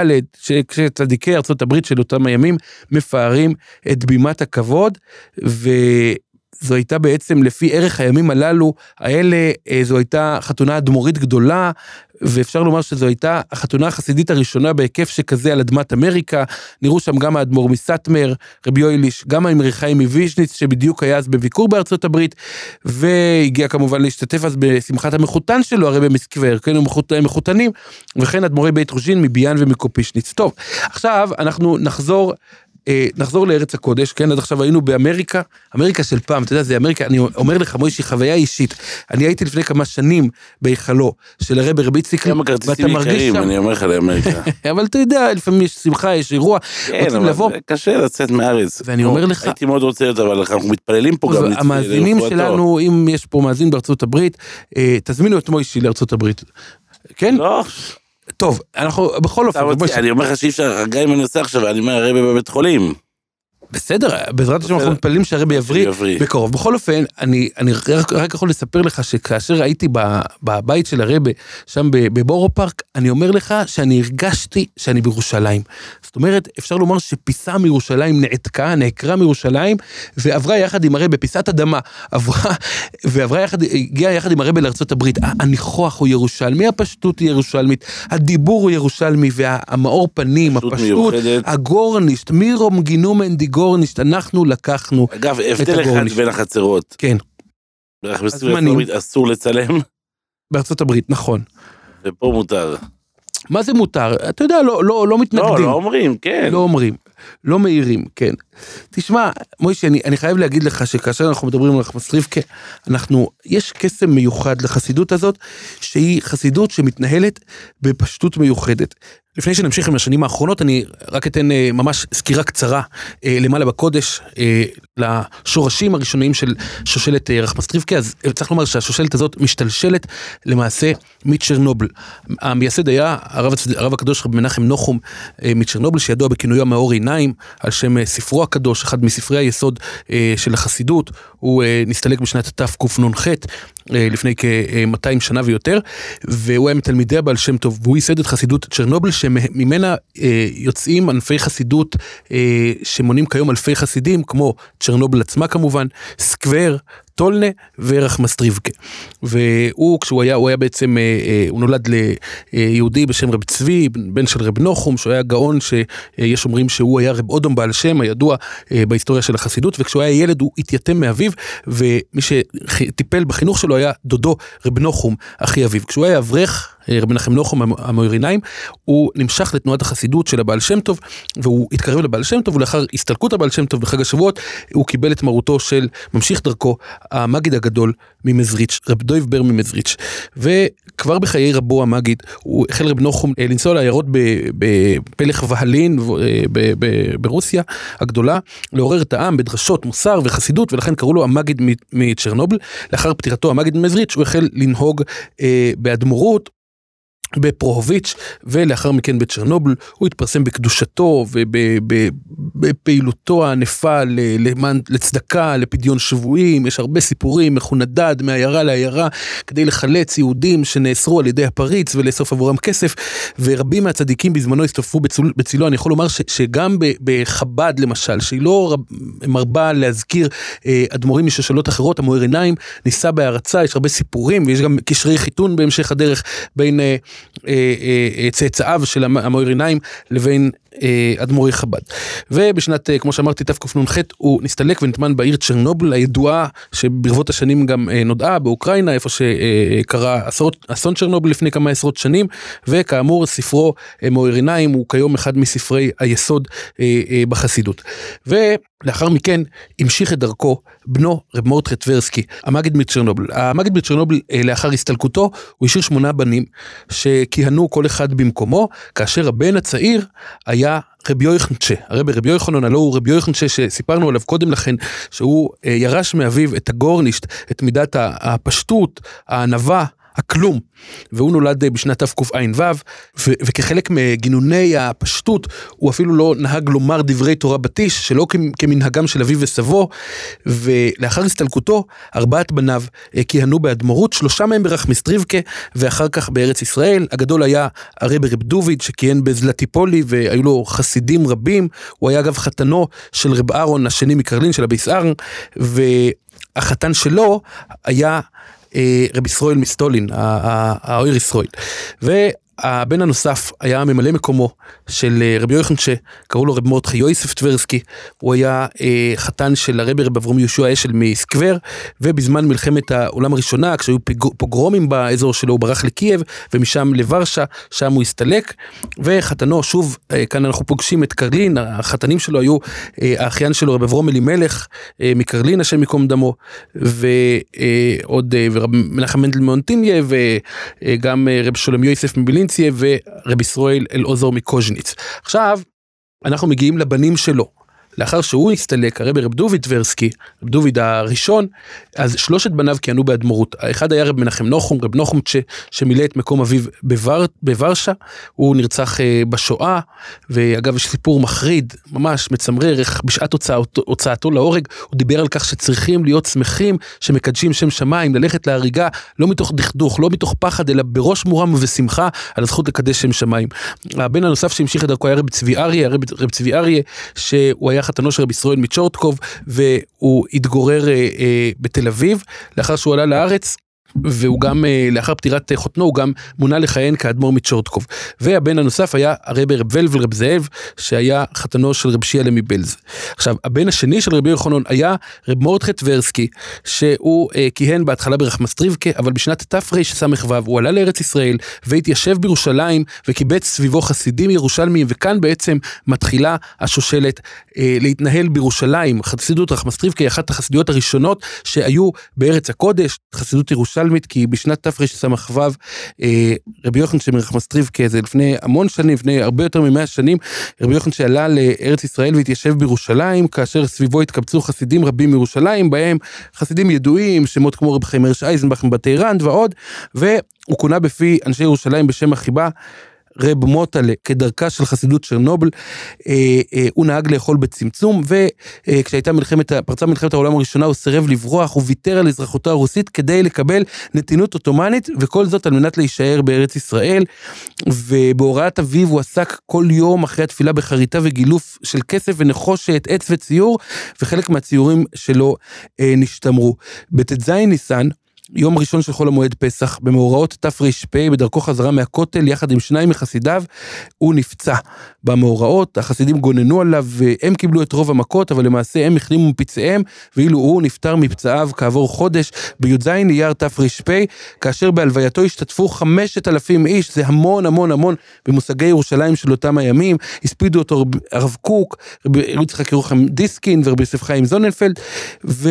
כשצדיקי ארצות הברית של אותם הימים מפארים את בימת הכבוד, וזו הייתה בעצם לפי ערך הימים הללו, האלה, אה, זו הייתה חתונה אדמו"רית גדולה, ואפשר לומר שזו הייתה החתונה החסידית הראשונה בהיקף שכזה על אדמת אמריקה, נראו שם גם האדמו"ר מסטמר, רבי יויליש, גם האמרי חיים מוויז'ניץ, שבדיוק היה אז בביקור בארצות הברית, והגיע כמובן להשתתף אז בשמחת המחותן שלו, הרבי מסקוור, כן, המחות- מחותנים, וכן אדמו"רי בית רוז'ין מביאן ומקופישניץ. טוב, עכשיו אנחנו נחזור אה, נחזור לארץ הקודש, כן, עד עכשיו היינו באמריקה, אמריקה של פעם, אתה יודע, זה אמריקה, אני אומר לך, מוישי, חוויה אישית. אני הייתי לפני כמה שנים בהיכלו של הרבי רבי ציקל, כמה כרטיסים יקרים, אני אומר לך לאמריקה. אבל אתה יודע, לפעמים יש שמחה, יש אירוע, כן, רוצים אבל לבוא. זה קשה לצאת מהארץ. ואני אומר לך- הייתי מאוד רוצה להיות, אבל אנחנו מתפללים פה גם. המאזינים. שלנו, אם יש פה מאזין בארצות הברית, אה, תזמינו את מוישי לארצות הברית. כן? לא, טוב, אנחנו בכל אופן, אני אומר לך שאי אפשר, גם אם אני עושה עכשיו, אני אומר, הרבי בבית חולים. בסדר, בעזרת השם אנחנו. מתפללים שהרבי יבריא. בקרוב. בכל אופן, אני, אני רק, רק יכול לספר לך שכאשר הייתי בבית של הרבי, שם בבורו פארק, אני אומר לך שאני הרגשתי שאני בירושלים. זאת אומרת, אפשר לומר שפיסה מירושלים נעתקה, נעקרה מירושלים, ועברה יחד עם הרבי, פיסת אדמה, עברה, ועברה יחד, הגיעה יחד עם הרבי לארצות הברית. הניחוח הוא ירושלמי, הפשטות היא ירושלמית, הדיבור הוא ירושלמי, והמאור פנים, פשטות הפשטות, מיוחדת. הגורנישט, מירום גינומן די גורנישט, אנחנו לקחנו, אגב, הבדל אחד. בין החצרות. כן, הזמנים. אסור לצלם, בארצות הברית, נכון. ופה מותר. מה זה מותר? אתה יודע, לא, לא, לא מתנגדים. לא, לא אומרים, כן. לא אומרים, לא מעירים, כן. תשמע, מוישה, אני, אני חייב להגיד לך שכאשר אנחנו מדברים על רחמס ריבקה, אנחנו, יש קסם מיוחד לחסידות הזאת, שהיא חסידות שמתנהלת בפשטות מיוחדת. לפני שנמשיך עם השנים האחרונות, אני רק אתן אה, ממש סקירה קצרה אה, למעלה בקודש, אה, לשורשים הראשוניים של שושלת אה, רחמס ריבקה, אז צריך לומר שהשושלת הזאת משתלשלת למעשה מצ'רנובל. המייסד היה הרב, הרב הקדוש רבי מנחם נוחום מצ'רנובל, שידוע בכינויו מאור עיניים, על שם ספרו הקדוש, אחד מספרי היסוד של החסידות, הוא נסתלק בשנת תקנ"ח, לפני כ-200 שנה ויותר, והוא היה מתלמידי הבעל שם טוב, והוא ייסד את חסידות צ'רנובל, שממנה אה, יוצאים ענפי חסידות אה, שמונים כיום אלפי חסידים, כמו צ'רנובל עצמה כמובן, סקוור, טולנה ורחמסטריבקה. והוא, כשהוא היה, הוא היה בעצם, אה, אה, הוא נולד ליהודי בשם רב צבי, בן של רב נוחום, שהוא היה גאון שיש אומרים שהוא היה רב אודום בעל שם, הידוע אה, בהיסטוריה של החסידות, וכשהוא היה ילד הוא התייתם מאביו, ומי שטיפל בחינוך שלו היה דודו רב נוחום, אחי אביו. כשהוא היה אברך, רבי מנחם נוחום המויריניים, הוא נמשך לתנועת החסידות של הבעל שם טוב, והוא התקרב לבעל שם טוב, ולאחר הסתלקות הבעל שם טוב בחג השבועות, הוא קיבל את מרותו של ממשיך דרכו, המגיד הגדול ממזריץ', רב דויב בר ממזריץ'. וכבר בחיי רבו המגיד, הוא החל רב נוחום אה, לנסוע לעיירות בפלך והלין אה, ברוסיה הגדולה, לעורר את העם בדרשות מוסר וחסידות, ולכן קראו לו המגיד מצ'רנובל. לאחר פטירתו המגיד ממזריץ', הוא החל לנהוג אה, באדמו"רות. בפרוהוביץ' ולאחר מכן בצ'רנובל הוא התפרסם בקדושתו ובפעילותו הענפה לצדקה לפדיון שבויים. יש הרבה סיפורים איך הוא נדד מעיירה לעיירה כדי לחלץ יהודים שנאסרו על ידי הפריץ ולאסוף עבורם כסף ורבים מהצדיקים בזמנו הסתופפו בצול, בצילו. אני יכול לומר ש, שגם בחב"ד למשל שהיא לא רב, מרבה להזכיר אה, אדמו"רים משושלות אחרות המואר עיניים נישא בהערצה יש הרבה סיפורים ויש גם קשרי חיתון בהמשך הדרך בין אה, צאצאיו של המ- המאיר עיניים לבין אה, אדמו"רי חב"ד. ובשנת, אה, כמו שאמרתי, תקנ"ח הוא נסתלק ונטמן בעיר צ'רנובל הידועה שברבות השנים גם אה, נודעה באוקראינה איפה שקרה אסון, אסון צ'רנובל לפני כמה עשרות שנים וכאמור ספרו אה, מאיר עיניים הוא כיום אחד מספרי היסוד אה, אה, בחסידות. ולאחר מכן המשיך את דרכו בנו רב מורדכי טברסקי המגיד מצ'רנובל. המגיד מצ'רנובל אה, לאחר הסתלקותו הוא השאיר שמונה בנים שכיהנו כל אחד במקומו כאשר הבן הצעיר היה רבי יוחנצ'ה, הרבי רבי יוחנן, הלא הוא רבי יוחנצ'ה שסיפרנו עליו קודם לכן, שהוא אה, ירש מאביו את הגורנישט, את מידת הפשטות, הענווה, הכלום, והוא נולד אה, בשנת תקע"ו, וכחלק מגינוני הפשטות, הוא אפילו לא נהג לומר דברי תורה בתיש, שלא כמנהגם של אביו וסבו, ולאחר הסתלקותו, ארבעת בניו אה, כיהנו באדמו"רות, שלושה מהם ברחמיסטריבקה, ואחר כך בארץ ישראל. הגדול היה הרבי רב דוביד, שכיהן בזלטיפולי, והיו לו חסידים רבים. הוא היה אגב חתנו של רב אהרון השני מקרלין, של הביס ארן, והחתן שלו היה אה, רב ישראל מסטולין, האויר ישראל. והבן הנוסף היה ממלא מקומו של אה, רבי יוחנן שקראו לו רב מרדכי יוסף טברסקי, הוא היה אה, חתן של הרבי רב אברום יהושע אשל מסקוור, ובזמן מלחמת העולם הראשונה, כשהיו פוגרומים באזור שלו, הוא ברח לקייב, ומשם לוורשה, שם הוא הסתלק, וחתנו, שוב, אה, כאן אנחנו פוגשים את קרלין, החתנים שלו היו אה, האחיין שלו רב אברום אלימלך אה, מקרלין, השם ייקום דמו, ועוד אה, ורב מנחם מנדל מאונטיניה, וגם אה, רב שולם יוסף מבילינציה, ורב ישראל אלעזר מקוז'ניץ. עכשיו, אנחנו מגיעים לבנים שלו. לאחר שהוא הסתלק, הרבי רב דוביד טברסקי, רב דוביד הראשון, אז שלושת בניו כיהנו באדמו"רות. האחד היה רב מנחם נוחום, רב נוחום ש, שמילא את מקום אביו בוור, בוורשה, הוא נרצח אה, בשואה, ואגב יש סיפור מחריד, ממש מצמרר, איך בשעת הוצאתו, הוצאתו להורג, הוא דיבר על כך שצריכים להיות שמחים, שמקדשים שם שמיים, ללכת להריגה, לא מתוך דכדוך, לא מתוך פחד, אלא בראש מורם ובשמחה, על הזכות לקדש שם שמיים. הבן הנוסף שהמשיך את דרכו היה רב צבי אריה, הרב רב צבי אריה, שהוא היה חתנו של רב ישראל מצ'ורטקוב, והוא התגורר אה, אה, בתל אביב, לאחר שהוא עלה לארץ. והוא גם, אה, לאחר פטירת חותנו, הוא גם מונה לכהן כאדמו"ר מצ'ורטקוב. והבן הנוסף היה הרב רב ולבל רב זאב, שהיה חתנו של רב שיעלה מבלז. עכשיו, הבן השני של רבי יוחנן היה רב מורדכי טברסקי, שהוא אה, כיהן בהתחלה ברחמסטריבקה, אבל בשנת תרס"ו הוא עלה לארץ ישראל והתיישב בירושלים וקיבץ סביבו חסידים ירושלמיים, וכאן בעצם מתחילה השושלת אה, להתנהל בירושלים. חסידות רחמסטריבקה היא אחת החסידויות הראשונות שהיו בארץ הקודש, חסידות ירושלמית, כי בשנת תרס"ו אה, רבי יוחנן שמרחמסטריבקה זה לפני המון שנים, לפני הרבה יותר ממאה שנים, רבי יוחנן שעלה לארץ ישראל והתיישב בירושלים, כאשר סביבו התקבצו חסידים רבים מירושלים, בהם חסידים ידועים, שמות כמו רב חיים הרש אייזנבך מבתי רנד ועוד, והוא כונה בפי אנשי ירושלים בשם החיבה. רב מוטלה, כדרכה של חסידות צ'רנובל, אה, אה, הוא נהג לאכול בצמצום, וכשהייתה מלחמת, פרצה מלחמת העולם הראשונה, הוא סירב לברוח, הוא ויתר על אזרחותו הרוסית כדי לקבל נתינות עות'מאנית, וכל זאת על מנת להישאר בארץ ישראל. ובהוראת אביו הוא עסק כל יום אחרי התפילה בחריטה וגילוף של כסף ונחושת, עץ וציור, וחלק מהציורים שלו אה, נשתמרו. בט"ז ניסן, יום ראשון של חול המועד פסח, במאורעות תר"פ, בדרכו חזרה מהכותל, יחד עם שניים מחסידיו, הוא נפצע. במאורעות, החסידים גוננו עליו, והם קיבלו את רוב המכות, אבל למעשה הם החלימו מפצעיהם, ואילו הוא נפטר מפצעיו כעבור חודש, בי"ז אייר תר"פ, כאשר בהלווייתו השתתפו חמשת אלפים איש, זה המון המון המון במושגי ירושלים של אותם הימים, הספידו אותו הרב קוק, רבי יצחק ירוחם דיסקין ורבי יוסף חיים זוננפלד, ו,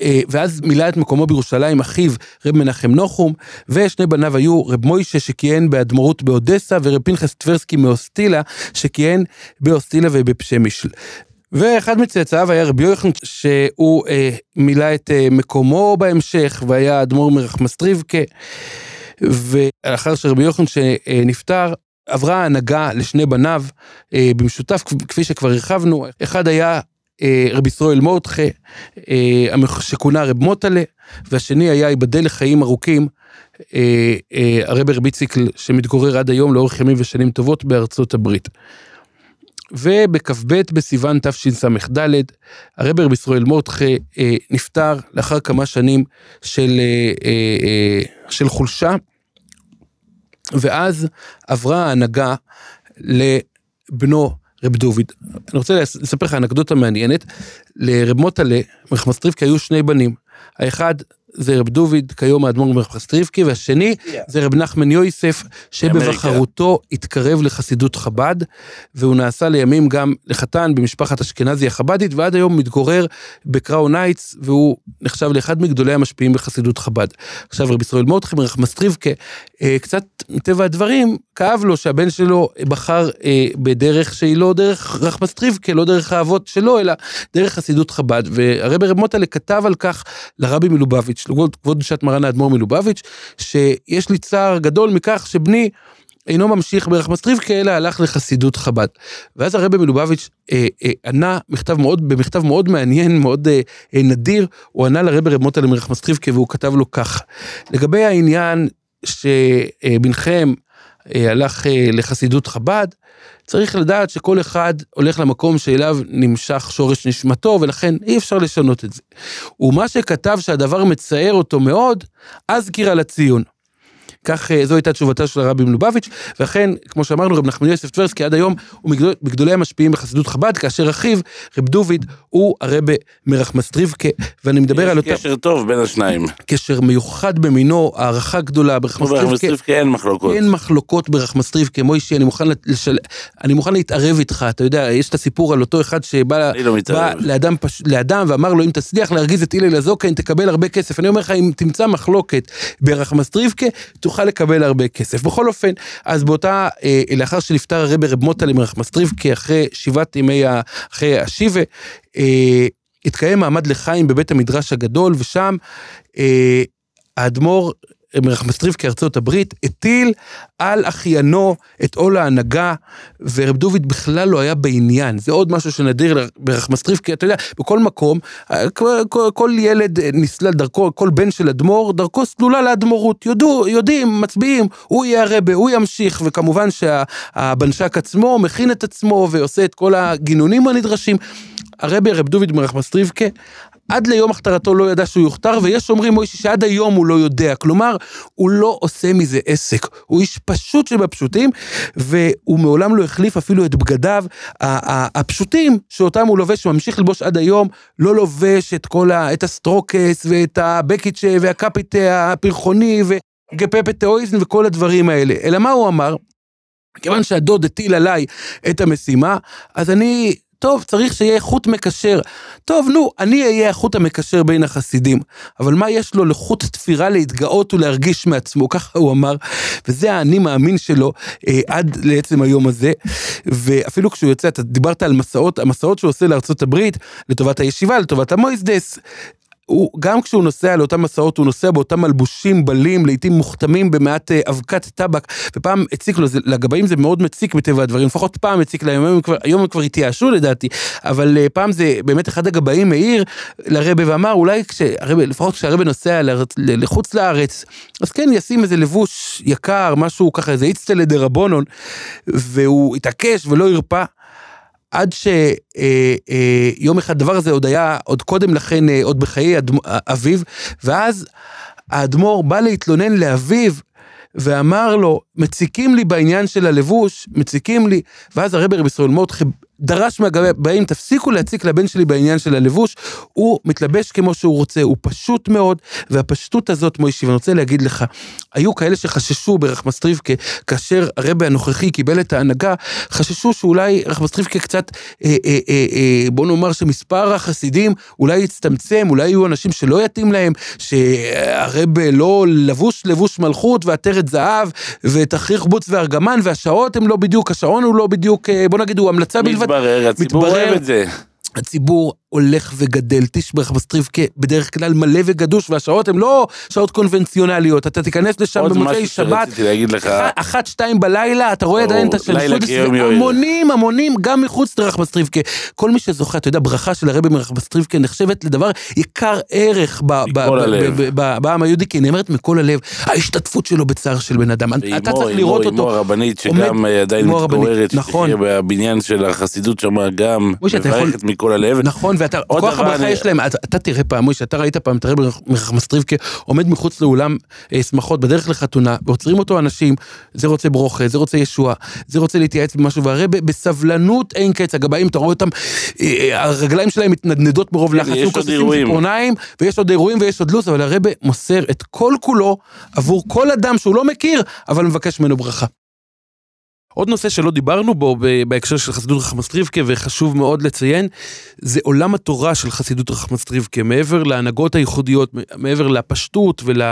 אה, ואז מילא את מקומו בירושלים אחיו רב מנחם נוחום, ושני בניו היו רב מוישה שכיהן באדמו"רות באודסה, ורב פנחס טברסקי מאוסטילה, שכיהן באוסטילה ובפשמישל. ואחד מצאצאיו היה רבי יוחנן שהוא אה, מילא את אה, מקומו בהמשך והיה אדמו"ר מרחמסטריבקה ולאחר שרבי יוחנן שנפטר עברה ההנהגה לשני בניו אה, במשותף כפי שכבר הרחבנו אחד היה אה, רבי ישראל מורדכה, אה, שכונה רב מוטלה, והשני היה ייבדל לחיים ארוכים, אה, הרב רבי ציקל, שמתגורר עד היום לאורך ימים ושנים טובות בארצות הברית. ובכ"ב בסיוון תשס"ד, הרב רבי ישראל מורדכה נפטר לאחר כמה שנים של, של חולשה, ואז עברה ההנהגה לבנו רב דוד. אני רוצה לספר לך אנקדוטה מעניינת. לרב מוטל'ה, מרחמסטריבקי היו שני בנים. האחד זה רב דוד, כיום האדמו"ר מרחמסטריבקי, והשני yeah. זה רב נחמן יויסף, שבבחרותו התקרב לחסידות חב"ד, והוא נעשה לימים גם לחתן במשפחת אשכנזי החב"דית, ועד היום מתגורר בקראון הייטס, והוא נחשב לאחד מגדולי המשפיעים בחסידות חב"ד. עכשיו רב ישראל מורדכי מרחמסטריבקי, אה, קצת מטבע הדברים, כאב לו שהבן שלו בחר אה, בדרך שהיא לא דרך רחמסטריבקי, לא דרך האבות שלו, אלא דרך חסידות חב"ד, והרבי רב מוטלה כתב על כך לרבי מלובביץ', לכבוד קדושת מרן האדמו"ר מלובביץ', שיש לי צער גדול מכך שבני אינו ממשיך ברחמסטריבקה, אלא הלך לחסידות חב"ד. ואז הרבי מלובביץ' אה, אה, ענה מכתב מאוד, במכתב מאוד מעניין, מאוד אה, אה, נדיר, הוא ענה לרבי רב מוטלה מרחמסטריבקה והוא כתב לו כך, לגבי העניין שבנכם אה, הלך אה, לחסידות חב"ד, צריך לדעת שכל אחד הולך למקום שאליו נמשך שורש נשמתו, ולכן אי אפשר לשנות את זה. ומה שכתב שהדבר מצער אותו מאוד, אז קירה לציון. כך אה, זו הייתה תשובתה של הרבי מלובביץ', ואכן, כמו שאמרנו, רב נחמן יוסף טברסקי עד היום הוא מגדול, מגדולי המשפיעים בחסידות חב"ד, כאשר אחיו, רב דוד, הוא הרבה מרחמסטריבקה, ואני מדבר על אותה... יש קשר טוב בין השניים. קשר מיוחד במינו, הערכה גדולה ברחמסטריבקה. אין מחלוקות. אין מחלוקות ברחמסטריבקה, מוישי, אני מוכן, לשל... אני מוכן להתערב איתך, אתה יודע, יש את הסיפור על אותו אחד שבא לא לאדם, פש... לאדם ואמר לו, אם תצליח להרגיז את הלל הזוקן, תקבל הרבה כסף. אני אומר לך, אם תמצא מחלוקת ברחמסטריבקה, תוכל לקבל הרבה כסף. בכל אופן, אז באותה, אה, לאחר שנפטר הרבי רב מוטה למרחמסטריבקי אחרי שבעת ימי, אחרי השיבה, אה, התקיים מעמד לחיים בבית המדרש הגדול, ושם אה, האדמו"ר מרחמסטריב כארצות הברית, הטיל על אחיינו את עול ההנהגה, ורב דוד בכלל לא היה בעניין. זה עוד משהו שנדיר ברחמסטריב, כי אתה יודע, בכל מקום, כל, כל, ילד נסלל דרכו, כל בן של אדמו"ר, דרכו סלולה לאדמו"רות. יודו, יודעים, מצביעים, הוא יהיה הרבה, הוא ימשיך, וכמובן שהבנשק עצמו מכין את עצמו ועושה את כל הגינונים הנדרשים. הרבי רב דוד מרחמסטריבקה עד ליום הכתרתו לא ידע שהוא יוכתר, ויש אומרים מוישי שעד היום הוא לא יודע. כלומר, הוא לא עושה מזה עסק. הוא איש פשוט שבפשוטים, והוא מעולם לא החליף אפילו את בגדיו הפשוטים, שאותם הוא לובש, הוא ממשיך ללבוש עד היום, לא לובש את כל ה... את הסטרוקס ואת הבקישה והקפיט הפרחוני וגפפת הויזן וכל הדברים האלה. אלא מה הוא אמר? כיוון שהדוד הטיל עליי את המשימה, אז אני טוב, צריך שיהיה חוט מקשר. טוב, נו, אני אהיה החוט המקשר בין החסידים. אבל מה יש לו לחוט תפירה להתגאות ולהרגיש מעצמו? ככה הוא אמר, וזה האני מאמין שלו אה, עד לעצם היום הזה. ואפילו כשהוא יוצא, אתה דיברת על מסעות, המסעות שהוא עושה לארצות הברית, לטובת הישיבה, לטובת המויזדס, הוא, גם כשהוא נוסע לאותם מסעות, הוא נוסע באותם מלבושים בלים, לעיתים מוכתמים במעט אה, אבקת טבק, ופעם הציק לו, זה, לגבאים זה מאוד מציק מטבע הדברים, לפחות פעם הציק להם, היום הם כבר, היום הם כבר התייאשו לדעתי, אבל אה, פעם זה באמת אחד הגבאים העיר לרבה ואמר, אולי כשהרבה, לפחות כשהרבה נוסע לחוץ לארץ, אז כן ישים איזה לבוש יקר, משהו ככה, איזה איצטלה דה רבונון, והוא התעקש ולא הרפא. עד שיום אחד הדבר הזה עוד היה, עוד קודם לכן, אה, עוד בחיי אביו, ואז האדמו"ר בא להתלונן לאביו, ואמר לו, מציקים לי בעניין של הלבוש, מציקים לי, ואז הרבי רבי ישראל מורדכי דרש מהגבאים, תפסיקו להציק לבן שלי בעניין של הלבוש, הוא מתלבש כמו שהוא רוצה, הוא פשוט מאוד, והפשטות הזאת, מוישי, ואני רוצה להגיד לך, היו כאלה שחששו ברחמסטריבקה, כאשר הרבי הנוכחי קיבל את ההנהגה, חששו שאולי רחמסטריבקה קצת, אה, אה, אה, אה, בוא נאמר שמספר החסידים אולי יצטמצם, אולי יהיו אנשים שלא יתאים להם, שהרבי לא לבוש לבוש מלכות ועטרת זהב, ותכריך בוץ וארגמן, והשעות הם לא בדיוק, השעון הוא לא בדיוק, אה, בוא נגיד, הוא המלצה בלבד. מתברר, הציבור אוהב את זה. הציבור הולך וגדל, תשבח בסטריבקה בדרך כלל מלא וגדוש, והשעות הן לא שעות קונבנציונליות, אתה תיכנס לשם במוצאי שבת, אחת, שתיים בלילה, אתה רואה עדיין את השלשות, המונים, המונים, גם מחוץ לרחבסטריבקה. כל מי שזוכה, אתה יודע, ברכה של הרבי מרחבסטריבקה נחשבת לדבר יקר ערך בעם היהודי, כי היא נאמרת מכל הלב, ההשתתפות שלו בצער של בן אדם, אתה צריך לראות אותו. אמו הרבנית שגם עדיין מתגוררת, נכון. בבניין של החסידות שם גם מברכת מכל הלב. נכון, ואתה, כוח הברכה יש להם, אתה, תראה פעם, מוישה, אתה ראית פעם, תראה מסטריבקה עומד מחוץ לאולם אה, שמחות בדרך לחתונה, ועוצרים אותו אנשים, זה רוצה ברוכה, זה רוצה ישועה, זה רוצה להתייעץ במשהו, והרי בסבלנות אין קץ, הגבאים, אתה רואה אותם, אה, אה, הרגליים שלהם מתנדנדות ברוב לחץ, יש עוד אירועים, ויש עוד אירועים ויש עוד לו"ז, אבל הרבה מוסר את כל כולו עבור כל אדם שהוא לא מכיר, אבל מבקש ממנו ברכה. עוד נושא שלא דיברנו בו בהקשר של חסידות רחמסטריבקה וחשוב מאוד לציין, זה עולם התורה של חסידות רחמסטריבקה, מעבר להנהגות הייחודיות, מעבר לפשטות ול...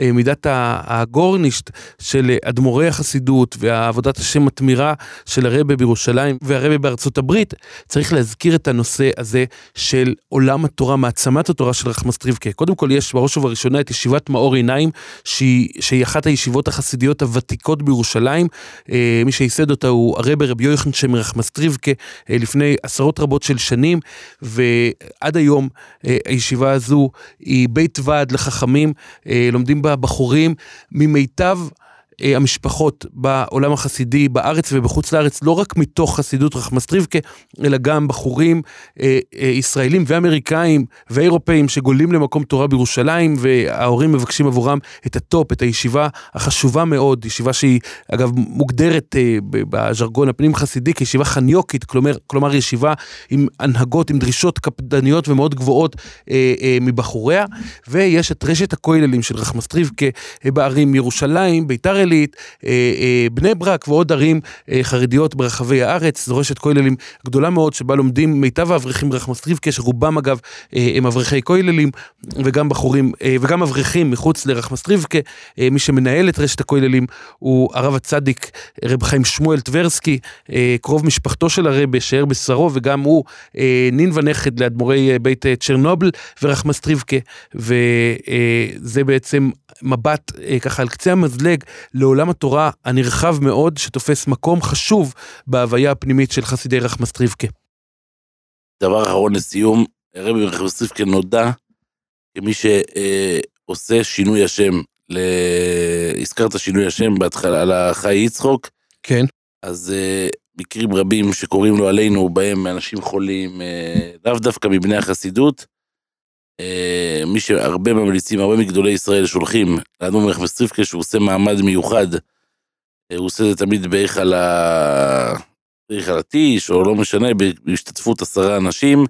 אה, מידת הגורנישט של אדמו"רי החסידות ועבודת השם התמירה של הרבה בירושלים והרבה בארצות הברית, צריך להזכיר את הנושא הזה של עולם התורה, מעצמת התורה של רחמסטריבקה. קודם כל יש בראש ובראשונה את ישיבת מאור עיניים, שהיא, שהיא אחת הישיבות החסידיות הוותיקות בירושלים. אה, מי שייסד אותה הוא הרבה רבי יוחנן שם רחמסטריבקה אה, לפני עשרות רבות של שנים, ועד היום הישיבה הזו היא בית ועד לחכמים, לומדים בה בחורים ממיטב אה, המשפחות בעולם החסידי בארץ ובחוץ לארץ, לא רק מתוך חסידות רחמסטריבקה, אלא גם בחורים אה, אה, ישראלים ואמריקאים ואירופאים שגולים למקום תורה בירושלים, וההורים מבקשים עבורם את ה top, את הישיבה החשובה מאוד, ישיבה שהיא אגב מוגדרת בז'רגון הפנים חסידי כישיבה חניוקית, כלומר, כלומר ישיבה עם הנהגות, עם דרישות קפדניות ומאוד גבוהות מבחוריה, ויש את רשת הכוללים של רחמסטריבקה בערים ירושלים, ביתר עילית, אה, אה, בני ברק ועוד ערים אה, חרדיות ברחבי הארץ. זו רשת כוללים גדולה מאוד שבה לומדים מיטב האברכים ברחמוס ריבקה, שרובם אגב הם אברכי כוללים, וגם בחורים, וגם אברכים מחוץ לרחמוס ריבקה. מי שמנהל את רשת הכוללים הוא הרב הצדיק רב חיים שמואל טברסקי, קרוב משפחתו של הרבה, שער בשרו, וגם הוא נין ונכד לאדמו"רי בית צ'רנובל ורחמוס ריבקה, וזה בעצם מבט ככה על קצה המזלג לעולם התורה הנרחב מאוד, שתופס מקום חשוב בהוויה הפנימית של חסידי רחמסטריבקה. דבר אחרון לסיום, רבי רחמסטריבקה נודע כמי שעושה שינוי השם. ל... הזכרת שינוי השם בהתחלה על החי יצחוק. כן. אז uh, מקרים רבים שקורים לו עלינו, בהם אנשים חולים, uh, לאו דווקא מבני החסידות, אה, מי שהרבה ממליצים, הרבה מגדולי ישראל שולחים לאדמו"ר מלך מסטריפקה שהוא עושה מעמד מיוחד. אה, הוא עושה את זה תמיד בהיכל ה... בהיכל הטיש, או לא משנה, בהשתתפות עשרה אנשים.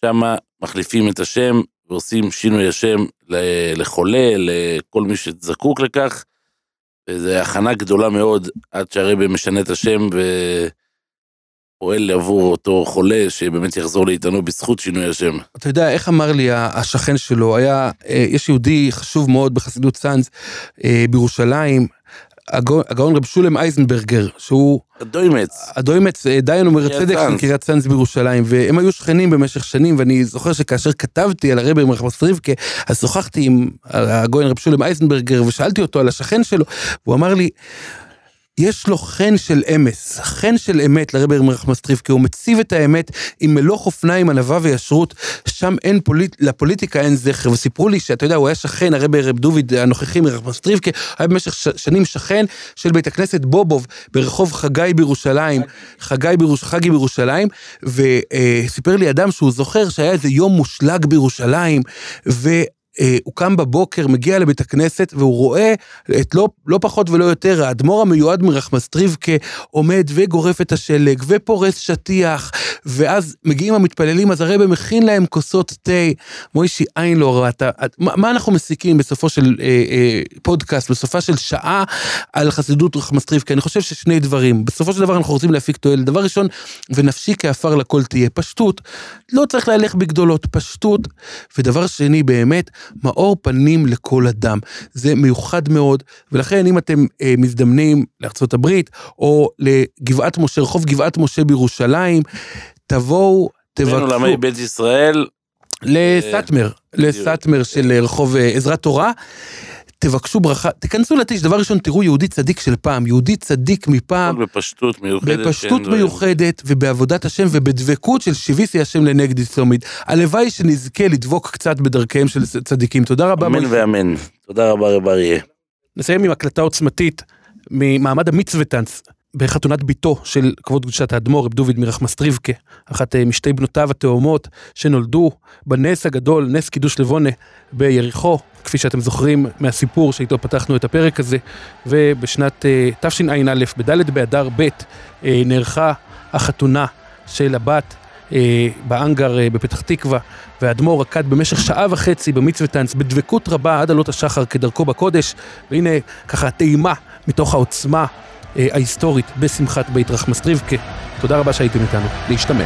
שם מחליפים את השם ועושים שינוי השם לחולה, לכל מי שזקוק לכך. וזו הכנה גדולה מאוד עד שהרבה משנה את השם ופועל עבור אותו חולה שבאמת יחזור לאיתנו בזכות שינוי השם. אתה יודע, איך אמר לי השכן שלו, היה, אה, יש יהודי חשוב מאוד בחסידות צאנז אה, בירושלים, הגאון רב שולם אייזנברגר, שהוא הדוימץ, הדוימץ, אה, דיין אומר צדק של. קריית צאנז בירושלים, והם היו שכנים במשך שנים, ואני זוכר שכאשר כתבתי על הרבי מרחמאס ריבקה, אז שוחחתי עם הגאון רב שולם אייזנברגר, ושאלתי אותו על השכן שלו, והוא אמר לי, יש לו חן של אמס, חן של אמת לרבי מרחמאס ריבקה, הוא מציב את האמת עם מלוא חופניים, ענווה וישרות, שם אין פוליט, לפוליטיקה אין זכר, וסיפרו לי שאתה יודע, הוא היה שכן, הרבי רב דוד הנוכחי מרחמאס ריבקה, היה במשך ש- שנים שכן של בית הכנסת בובוב ברחוב חגי בירושלים, חגי בירוש, חגי בירושלים, וסיפר לי אדם שהוא זוכר שהיה איזה יום מושלג בירושלים, ו... אה, הוא קם בבוקר, מגיע לבית הכנסת, והוא רואה את לא, לא פחות ולא יותר, האדמו"ר המיועד מרחמסטריבקה עומד וגורף את השלג, ופורס שטיח, ואז מגיעים המתפללים, אז הרבי מכין להם כוסות תה. מוישי, עין לא ראתה. מה, מה אנחנו מסיקים בסופו של אה, אה, פודקאסט, בסופה של שעה, על חסידות רחמסטריבקה? אני חושב ששני דברים. בסופו של דבר אנחנו רוצים להפיק תועלת. דבר ראשון, ונפשי כעפר לכל תהיה. פשטות. לא צריך להלך בגדולות, פשטות. ודבר שני, באמת, מאור פנים לכל אדם. זה מיוחד מאוד, ולכן אם אתם אה, מזדמנים לארצות הברית, או לגבעת משה, רחוב גבעת משה בירושלים, תבואו, בין תבקשו. עולמי בית ישראל, לסאטמר, לסאטמר של אה, רחוב אה, עזרת תורה. תבקשו ברכה, תיכנסו לטיש, דבר ראשון תראו יהודי צדיק של פעם, יהודי צדיק מפעם, בפשטות מיוחדת. בפשטות שאין דברים. מיוחדת ובעבודת השם ובדבקות של שיביסי השם לנגד תמיד. הלוואי שנזכה לדבוק קצת בדרכיהם של צדיקים. תודה רבה. אמן. ואמן. תודה רבה רב אריה. נסיים עם הקלטה עוצמתית ממעמד המצווטנץ בחתונת ביתו של כבוד קדושת האדמו"ר רב דוד מרחמסטריבקה, אחת אה, משתי בנותיו התאומות שנולדו בנס הגדול, נס קידוש לבונה ביריחו, כפי שאתם זוכרים מהסיפור שאיתו פתחנו את הפרק הזה, ובשנת אה, תשע"א, בד' באדר ב', אה, נערכה החתונה של הבת אה, באנגר בפתח תקווה, והאדמו"ר רקד במשך שעה וחצי במצווטנץ בדבקות רבה עד עלות השחר כדרכו בקודש, והנה ככה טעימה מתוך העוצמה ההיסטורית בשמחת בית רחמסטריבקה. תודה רבה שהייתם איתנו, להשתמע.